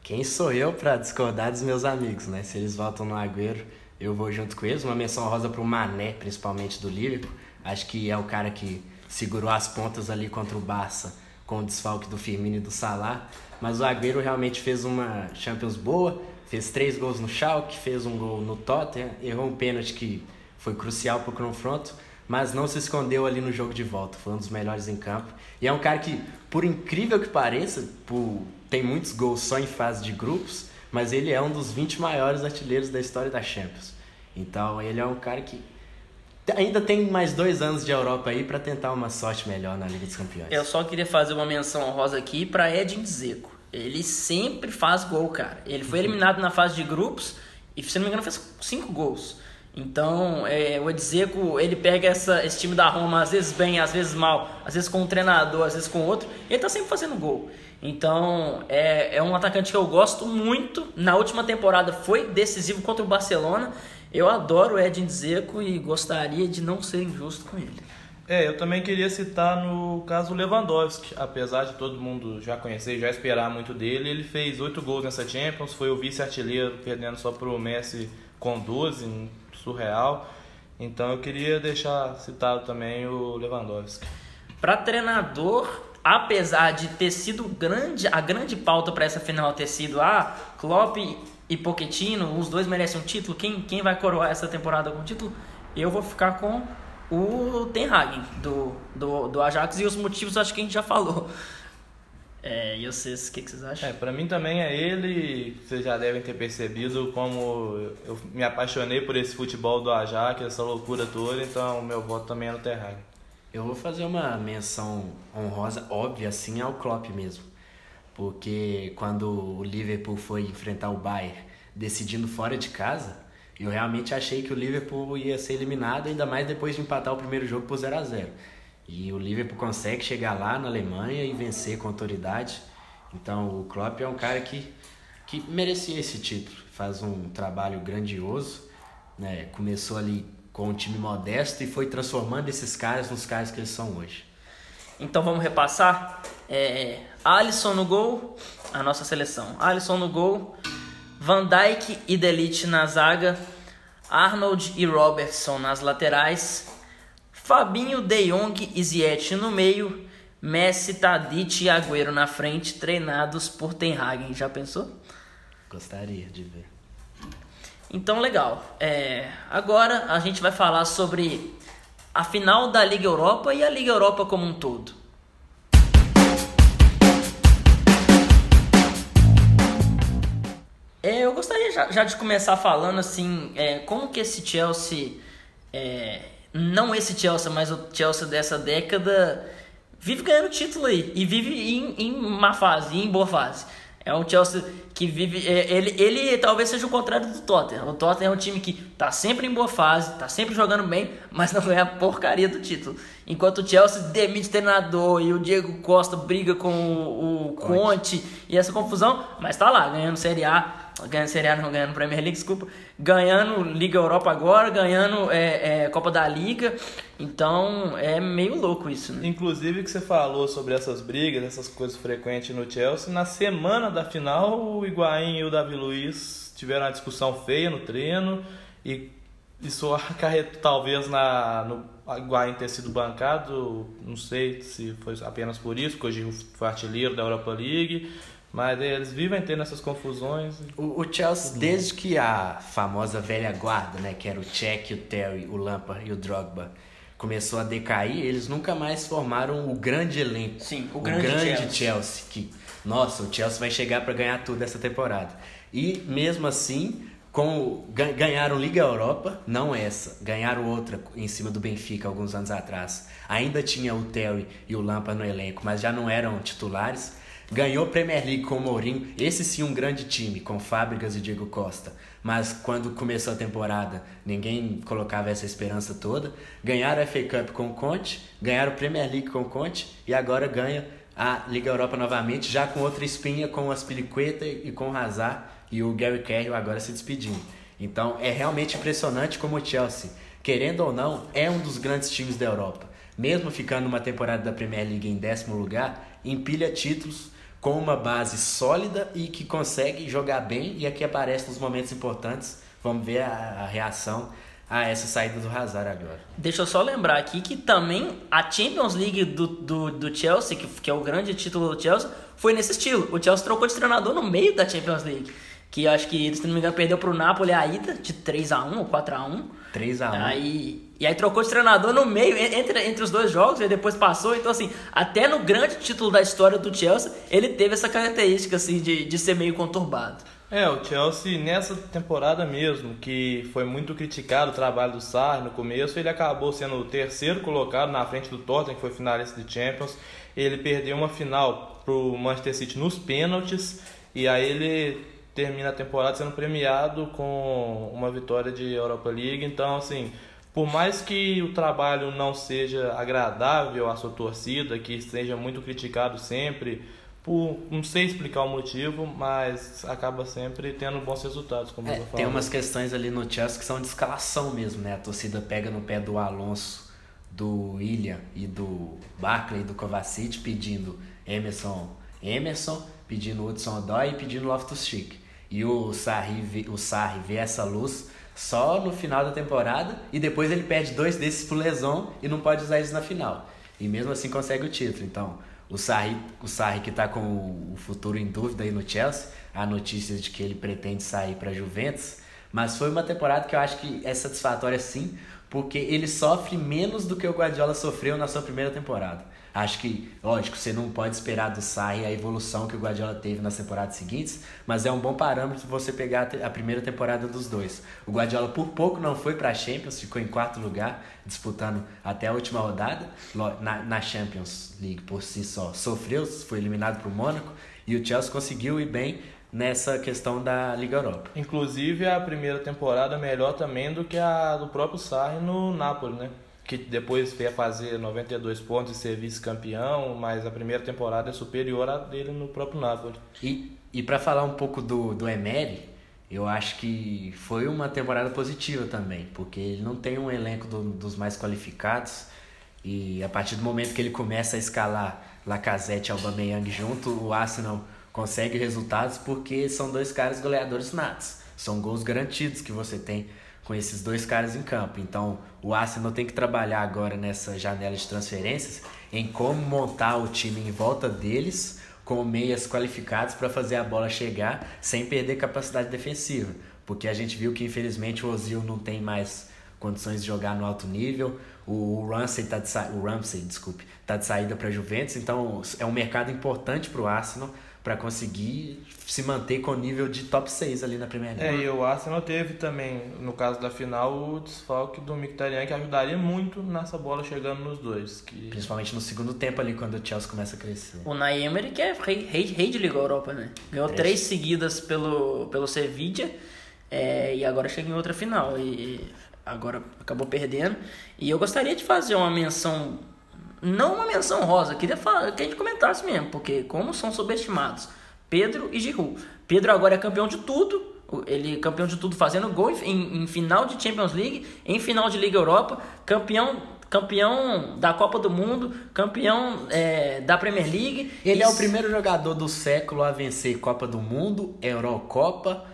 Quem sou eu para discordar dos meus amigos, né? Se eles votam no Agüero, eu vou junto com eles. Uma menção rosa pro Mané, principalmente do Liverpool. Acho que é o cara que segurou as pontas ali contra o Barça com o desfalque do Firmino e do Salah. Mas o Agüero realmente fez uma Champions boa, fez três gols no Schalke, fez um gol no Tottenham, errou um pênalti que foi crucial para o confronto, mas não se escondeu ali no jogo de volta, foi um dos melhores em campo. E é um cara que, por incrível que pareça, por, tem muitos gols só em fase de grupos, mas ele é um dos 20 maiores artilheiros da história da Champions. Então ele é um cara que ainda tem mais dois anos de Europa aí para tentar uma sorte melhor na Liga dos Campeões. Eu só queria fazer uma menção honrosa aqui para Edin Dzeko. Ele sempre faz gol, cara. Ele foi eliminado na fase de grupos e, se não me engano, fez cinco gols. Então, é, o Dzeko, ele pega essa, esse time da Roma, às vezes bem, às vezes mal, às vezes com um treinador, às vezes com outro, ele tá sempre fazendo gol. Então, é, é um atacante que eu gosto muito. Na última temporada foi decisivo contra o Barcelona eu adoro o Edin Dzeko e gostaria de não ser injusto com ele. É, eu também queria citar no caso Lewandowski, apesar de todo mundo já conhecer e já esperar muito dele, ele fez oito gols nessa Champions, foi o vice-artilheiro, perdendo só para o Messi com 12, surreal. Então eu queria deixar citado também o Lewandowski. Para treinador, apesar de ter sido grande, a grande pauta para essa final ter sido a ah, Klopp e Pochettino, os dois merecem um título. Quem, quem vai coroar essa temporada com o título? Eu vou ficar com o Ten Hag do, do, do Ajax e os motivos acho que a gente já falou. É, e vocês, o que, que, vocês acham? É, pra mim também é ele. Vocês já devem ter percebido como eu me apaixonei por esse futebol do Ajax, essa loucura toda, então meu voto também é no Ten Hag. Eu vou fazer uma menção honrosa, óbvia, assim, ao Klopp mesmo porque quando o Liverpool foi enfrentar o Bayern decidindo fora de casa, eu realmente achei que o Liverpool ia ser eliminado, ainda mais depois de empatar o primeiro jogo por 0 a 0 E o Liverpool consegue chegar lá na Alemanha e vencer com autoridade. Então o Klopp é um cara que, que merecia esse título, faz um trabalho grandioso, né? começou ali com um time modesto e foi transformando esses caras nos caras que eles são hoje. Então vamos repassar. É, Alisson no gol, a nossa seleção. Alisson no gol, Van Dijk e Delite na zaga, Arnold e Robertson nas laterais, Fabinho, De Jong e Ziyech no meio, Messi, Tadic e Agüero na frente, treinados por Ten Hag. Já pensou? Gostaria de ver. Então, legal. É, agora a gente vai falar sobre a final da Liga Europa e a Liga Europa como um todo. É, eu gostaria já, já, de começar falando assim, é, como que esse Chelsea, é, não esse Chelsea, mas o Chelsea dessa década, vive ganhando título aí e vive em, em má fase, em boa fase. É um Chelsea que vive. É, ele, ele talvez seja o contrário do Tottenham. O Tottenham é um time que tá sempre em boa fase, tá sempre jogando bem, mas não ganha a porcaria do título. Enquanto o Chelsea demite treinador e o Diego Costa briga com o, o Conte e essa confusão, mas tá lá, ganhando Série A ganhando Série A, não ganhando Premier League, desculpa, ganhando Liga Europa agora, ganhando é, é, Copa da Liga, então é meio louco isso, né? Inclusive que você falou sobre essas brigas, essas coisas frequentes no Chelsea, na semana da final o Higuaín e o Davi Luiz tiveram uma discussão feia no treino e isso acarretou talvez na, no Higuaín ter sido bancado, não sei se foi apenas por isso, porque hoje foi artilheiro da Europa League, mas eles vivem tendo essas confusões. O, o Chelsea, desde que a famosa velha guarda, né, que era o Cech, o Terry, o Lampard e o Drogba, começou a decair, eles nunca mais formaram o grande elenco. Sim, o grande, o grande Chelsea. Chelsea. que nossa, o Chelsea vai chegar para ganhar tudo essa temporada. E mesmo assim, com ganharam Liga Europa, não essa, ganharam outra em cima do Benfica alguns anos atrás. Ainda tinha o Terry e o Lampa no elenco, mas já não eram titulares. Ganhou Premier League com o Mourinho, esse sim um grande time, com Fábricas e Diego Costa. Mas quando começou a temporada, ninguém colocava essa esperança toda. Ganharam a FA Cup com o Conte, ganharam Premier League com o Conte e agora ganha a Liga Europa novamente, já com outra espinha, com o Aspilicueta e com o Hazard e o Gary Cahill agora se despedindo. Então é realmente impressionante como o Chelsea, querendo ou não, é um dos grandes times da Europa. Mesmo ficando uma temporada da Premier League em décimo lugar, empilha títulos com uma base sólida e que consegue jogar bem e aqui aparece nos momentos importantes. Vamos ver a, a reação a essa saída do Hazard agora. Deixa eu só lembrar aqui que também a Champions League do, do, do Chelsea, que, que é o grande título do Chelsea, foi nesse estilo. O Chelsea trocou de treinador no meio da Champions League. Que acho que, se não me engano, perdeu pro Napoli a ida de 3x1 ou 4x1. 3x1. Aí, e aí trocou de treinador no meio, entre, entre os dois jogos, e depois passou. Então, assim, até no grande título da história do Chelsea, ele teve essa característica, assim, de, de ser meio conturbado. É, o Chelsea nessa temporada mesmo, que foi muito criticado o trabalho do Sarri no começo, ele acabou sendo o terceiro colocado na frente do Tottenham, que foi finalista de Champions. Ele perdeu uma final pro Manchester City nos pênaltis, e aí ele termina a temporada sendo premiado com uma vitória de Europa League. Então, assim, por mais que o trabalho não seja agradável à sua torcida, que seja muito criticado sempre, por não sei explicar o motivo, mas acaba sempre tendo bons resultados, como é, eu Tem umas questões ali no Chelsea que são de escalação mesmo, né? A torcida pega no pé do Alonso, do William e do Barkley do Kovacic pedindo Emerson, Emerson, pedindo Hudson Odoi e pedindo Loftus-Cheek. E o Sarri, o Sarri vê essa luz só no final da temporada e depois ele perde dois desses por lesão e não pode usar eles na final. E mesmo assim consegue o título. Então, o Sarri, o Sarri que está com o futuro em dúvida aí no Chelsea, há notícias de que ele pretende sair para Juventus, mas foi uma temporada que eu acho que é satisfatória sim, porque ele sofre menos do que o Guardiola sofreu na sua primeira temporada. Acho que, lógico, você não pode esperar do Sarri a evolução que o Guardiola teve nas temporadas seguintes, mas é um bom parâmetro você pegar a primeira temporada dos dois. O Guardiola por pouco não foi para a Champions, ficou em quarto lugar, disputando até a última rodada na, na Champions League por si só. Sofreu, foi eliminado para o Mônaco e o Chelsea conseguiu ir bem nessa questão da Liga Europa. Inclusive a primeira temporada melhor também do que a do próprio Sarri no Napoli, né? Que depois veio a fazer 92 pontos e ser vice-campeão, mas a primeira temporada é superior à dele no próprio Napoli. E, e para falar um pouco do, do Emery, eu acho que foi uma temporada positiva também, porque ele não tem um elenco do, dos mais qualificados e a partir do momento que ele começa a escalar Lacazette e Aubameyang junto, o Arsenal consegue resultados porque são dois caras goleadores natos. São gols garantidos que você tem com esses dois caras em campo. Então, o Arsenal tem que trabalhar agora nessa janela de transferências em como montar o time em volta deles com meias qualificados para fazer a bola chegar sem perder capacidade defensiva. Porque a gente viu que infelizmente o Ozil não tem mais condições de jogar no alto nível. O Ramsey está de, sa... o Ramsey, desculpe, tá de saída para Juventus, então é um mercado importante para o Arsenal para conseguir se manter com o nível de top 6 ali na Premier League. É, e o Arsenal teve também, no caso da final, o desfalque do Mkhitaryan, que ajudaria muito nessa bola chegando nos dois. Que... Principalmente no segundo tempo ali, quando o Chelsea começa a crescer. O Naemery que é rei, rei, rei de Liga Europa, né? Ganhou três, três seguidas pelo, pelo Sevilla é, e agora chega em outra final. E agora acabou perdendo. E eu gostaria de fazer uma menção não uma menção rosa, queria falar, que a gente comentasse mesmo, porque como são subestimados Pedro e Giroud. Pedro agora é campeão de tudo, ele é campeão de tudo fazendo gol em, em final de Champions League, em final de Liga Europa, campeão campeão da Copa do Mundo, campeão é, da Premier League. Ele Isso. é o primeiro jogador do século a vencer Copa do Mundo, Eurocopa,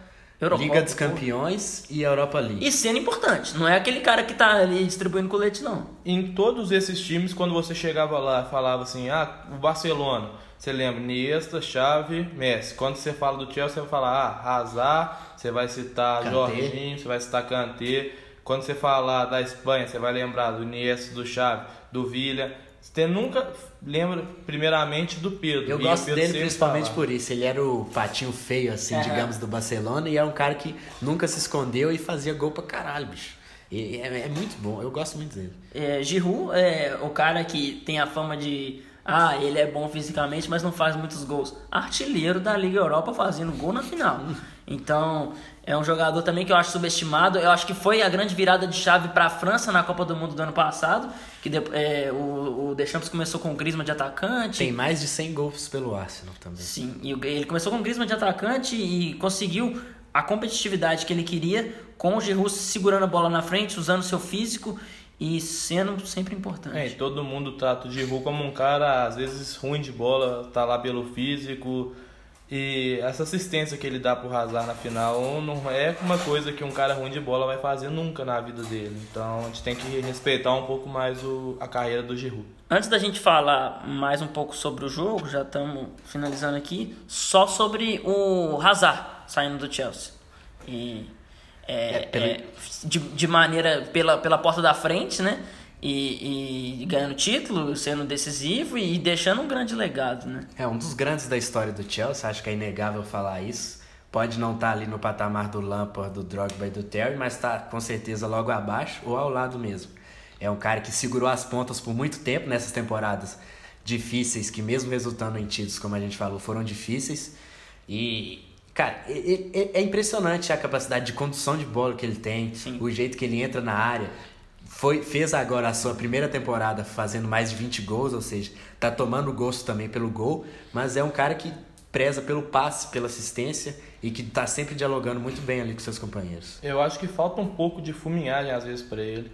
Eurocopa, Liga dos Campeões e Europa League. E sendo importante, não é aquele cara que tá ali distribuindo colete, não. Em todos esses times, quando você chegava lá falava assim, ah, o Barcelona, você lembra Iniesta, Xavi, Messi. Quando você fala do Chelsea, você vai falar, ah, Hazard, você vai citar Kanté. Jorginho, você vai citar Kanté. Quando você falar da Espanha, você vai lembrar do Iniesta, do Xavi, do Villa. Você nunca lembra, primeiramente, do Pedro. Eu gosto Pedro dele principalmente fala. por isso. Ele era o patinho feio, assim, Aham. digamos, do Barcelona e é um cara que nunca se escondeu e fazia gol pra caralho, bicho. E é, é muito bom, eu gosto muito dele. É, Giroud é o cara que tem a fama de. Ah, ele é bom fisicamente, mas não faz muitos gols. Artilheiro da Liga Europa fazendo gol na final. Então, é um jogador também que eu acho subestimado. Eu acho que foi a grande virada de chave para a França na Copa do Mundo do ano passado. Que de- é, o, o Deschamps começou com o Griezmann de atacante. Tem mais de 100 gols pelo Arsenal também. Sim, e ele começou com o Griezmann de atacante e conseguiu a competitividade que ele queria com o Giroud segurando a bola na frente, usando seu físico e sendo sempre importante. É, e todo mundo trata o Giroud como um cara, às vezes, ruim de bola, tá lá pelo físico. E essa assistência que ele dá pro Hazard na final não é uma coisa que um cara ruim de bola vai fazer nunca na vida dele. Então a gente tem que respeitar um pouco mais o, a carreira do Giroud. Antes da gente falar mais um pouco sobre o jogo, já estamos finalizando aqui, só sobre o Hazard saindo do Chelsea. E, é, É, pelo- é, de, de maneira pela, pela porta da frente, né? E, e ganhando título, sendo decisivo e deixando um grande legado, né? É um dos grandes da história do Chelsea, acho que é inegável falar isso. Pode não estar ali no patamar do Lampard, do Drogba e do Terry, mas está com certeza logo abaixo ou ao lado mesmo. É um cara que segurou as pontas por muito tempo nessas temporadas difíceis, que mesmo resultando em títulos, como a gente falou, foram difíceis. E, cara, é, é- é impressionante a capacidade de condução de bola que ele tem, Sim. o jeito que ele entra na área. Foi, fez agora a sua primeira temporada fazendo mais de 20 gols, ou seja, tá tomando gosto também pelo gol, mas é um cara que preza pelo passe, pela assistência e que tá sempre dialogando muito bem ali com seus companheiros. Eu acho que falta um pouco de fuminhagem às vezes para ele.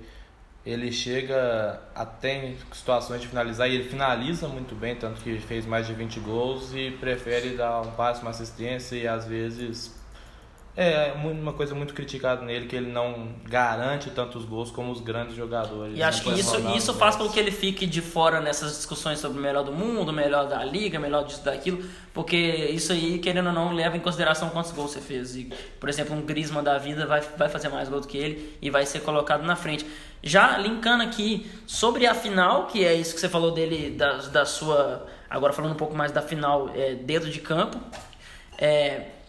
Ele chega até em situações de finalizar e ele finaliza muito bem, tanto que fez mais de 20 gols e prefere dar um passe, uma assistência e às vezes é uma coisa muito criticada nele que ele não garante tantos gols como os grandes jogadores. E acho que isso, isso faz com que ele fique de fora nessas discussões sobre o melhor do mundo, o melhor da liga, o melhor disso, daquilo, porque isso aí, querendo ou não, leva em consideração quantos gols você fez. E, por exemplo, um Griezmann da vida vai, vai fazer mais gols do que ele e vai ser colocado na frente. Já linkando aqui sobre a final, que é isso que você falou dele, da, da sua. Agora falando um pouco mais da final é, dentro de campo. É,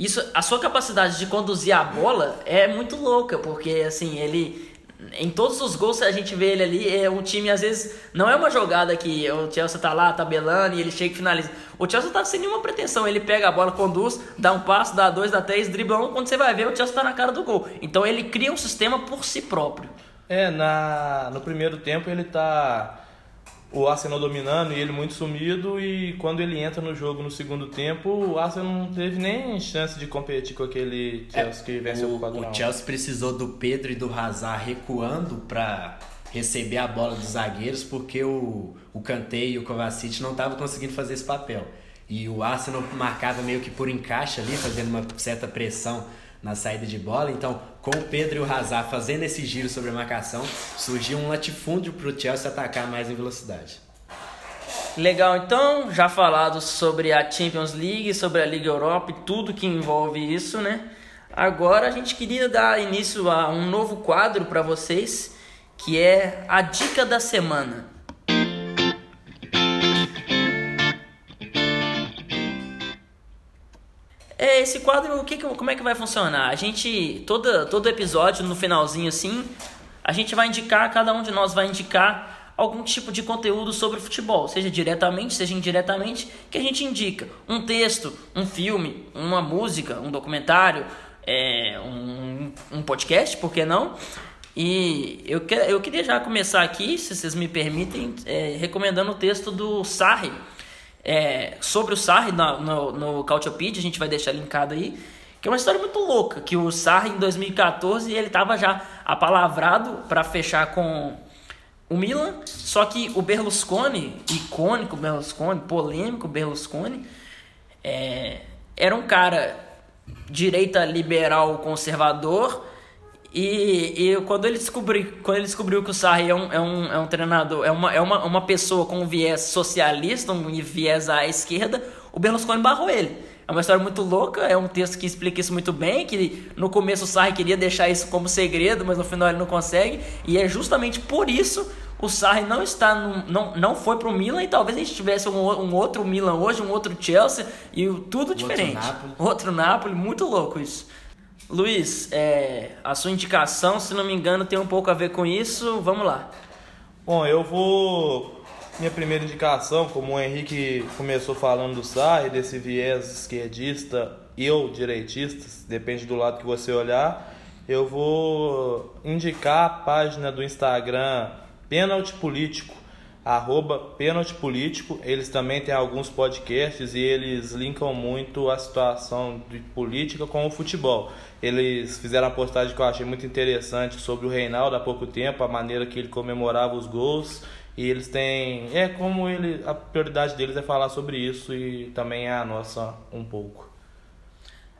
isso, a sua capacidade de conduzir a bola é muito louca, porque assim, ele em todos os gols que a gente vê ele ali, é um time às vezes não é uma jogada que o Chelsea tá lá tabelando e ele chega e finaliza. O Chelsea tá sem nenhuma pretensão, ele pega a bola, conduz, dá um passo, dá dois, dá três, dribla um, quando você vai ver o Chelsea tá na cara do gol. Então ele cria um sistema por si próprio. É, na, no primeiro tempo ele tá o Arsenal dominando e ele muito sumido e quando ele entra no jogo no segundo tempo, o Arsenal não teve nem chance de competir com aquele Chelsea que venceu É, o, por 4 o Chelsea precisou do Pedro e do Hazard recuando para receber a bola dos zagueiros porque o, o Kanté e o Kovacic não estavam conseguindo fazer esse papel. E o Arsenal marcava meio que por encaixe ali, fazendo uma certa pressão na saída de bola. Então, com o Pedro e o Hazard fazendo esse giro sobre a marcação, surgiu um latifúndio para o Chelsea atacar mais em velocidade. Legal, então, já falado sobre a Champions League, sobre a Liga Europa e tudo que envolve isso, né? Agora a gente queria dar início a um novo quadro para vocês, que é a dica da semana. É, esse quadro, o que, como é que vai funcionar? A gente, todo, todo episódio, no finalzinho assim, a gente vai indicar, cada um de nós vai indicar algum tipo de conteúdo sobre futebol, seja diretamente, seja indiretamente, que a gente indica. Um texto, um filme, uma música, um documentário, é, um, um podcast, por que não? E eu, que, eu queria já começar aqui, se vocês me permitem, é, recomendando o texto do Sarri, é, sobre o Sarri na- no, no Cautiopedia, a gente vai deixar linkado aí, que é uma história muito louca, que o Sarri em 2014 ele estava já apalavrado para fechar com o Milan, só que o Berlusconi, icônico Berlusconi, polêmico Berlusconi, é, era um cara direita liberal conservador e, e quando ele descobriu quando ele descobriu que o Sarri é um, é um, é um treinador é uma, é uma, uma pessoa com um viés socialista um viés à esquerda o Berlusconi barrou ele é uma história muito louca é um texto que explica isso muito bem que no começo o Sarri queria deixar isso como segredo mas no final ele não consegue e é justamente por isso o Sarri não está no, não, não foi pro Milan e talvez a gente tivesse um, um outro Milan hoje, um outro Chelsea e tudo diferente. Outro Napoli. Outro Napoli, muito louco isso. Luiz, é, a sua indicação, se não me engano, tem um pouco a ver com isso. Vamos lá. Bom, eu vou. Minha primeira indicação, como o Henrique começou falando do Sarri, desse viés esquerdista e ou direitista, depende do lado que você olhar, eu vou indicar a página do Instagram Pênalti Político, arroba Pênalti Político. Eles também têm alguns podcasts e eles linkam muito a situação de política com o futebol. Eles fizeram a postagem que eu achei muito interessante sobre o Reinaldo há pouco tempo, a maneira que ele comemorava os gols. E eles têm. É como ele. A prioridade deles é falar sobre isso e também é a nossa um pouco.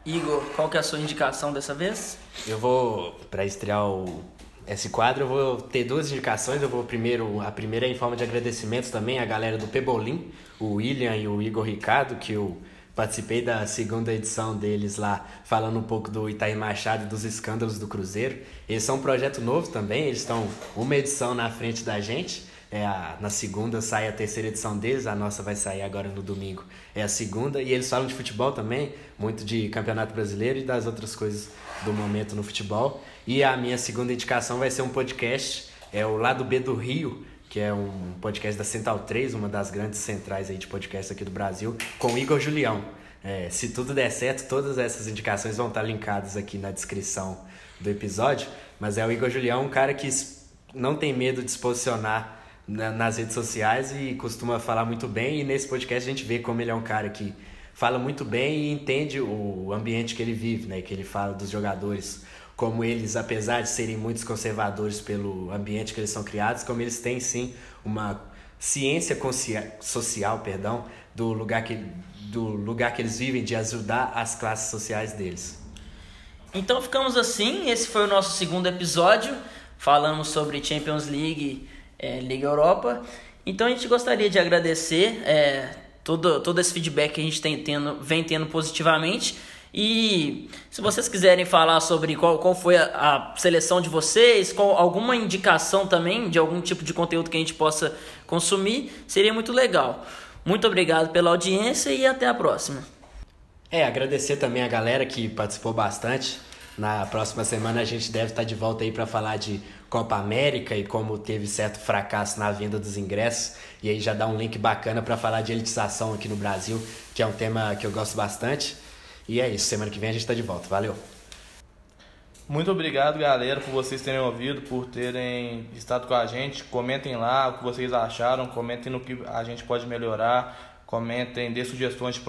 Igor, qual que é a sua indicação dessa vez? Eu vou, para estrear o, esse quadro, eu vou ter duas indicações. Eu vou primeiro, a primeira é em forma de agradecimentos também à galera do Pebolim, o William e o Igor Ricardo, que eu participei da segunda edição deles lá, falando um pouco do Itaí Machado e dos escândalos do Cruzeiro. Eles são um projeto novo também, eles estão uma edição na frente da gente. É a, na segunda sai a terceira edição deles, a nossa vai sair agora no domingo. É a segunda, e eles falam de futebol também, muito de campeonato brasileiro e das outras coisas do momento no futebol. E a minha segunda indicação vai ser um podcast, é o Lado B do Rio, que é um podcast da Central 3, uma das grandes centrais aí de podcast aqui do Brasil, com Igor Julião. É, se tudo der certo, todas essas indicações vão estar linkadas aqui na descrição do episódio. Mas é o Igor Julião, um cara que não tem medo de se posicionar nas redes sociais e costuma falar muito bem. E nesse podcast a gente vê como ele é um cara que fala muito bem e entende o ambiente que ele vive, né? Que ele fala dos jogadores, como eles, apesar de serem muitos conservadores pelo ambiente que eles são criados, como eles têm sim uma ciência social, perdão, do lugar que do lugar que eles vivem, de ajudar as classes sociais deles. Então ficamos assim. Esse foi o nosso segundo episódio. Falamos sobre Champions League é, Liga Europa. Então a gente gostaria de agradecer é, todo, todo esse feedback que a gente tem tendo, vem tendo positivamente. E se vocês quiserem falar sobre qual, qual foi a, a, seleção de vocês, qual, alguma indicação também de algum tipo de conteúdo que a gente possa consumir, seria muito legal. Muito obrigado pela audiência e até a próxima. É, agradecer também a galera que participou bastante. Na próxima semana a gente deve estar de volta aí para falar de Copa América e como teve certo fracasso na venda dos ingressos. E aí já dá um link bacana para falar de elitização aqui no Brasil, que é um tema que eu gosto bastante. E é isso, semana que vem a gente está de volta. Valeu! Muito obrigado, galera, por vocês terem ouvido, por terem estado com a gente. Comentem lá o que vocês acharam, comentem no que a gente pode melhorar comentem, dê sugestões de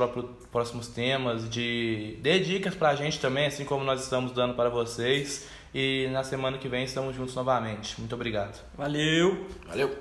próximos temas, de dê dicas pra gente também, assim como nós estamos dando para vocês. E na semana que vem estamos juntos novamente. Muito obrigado. Valeu. Valeu.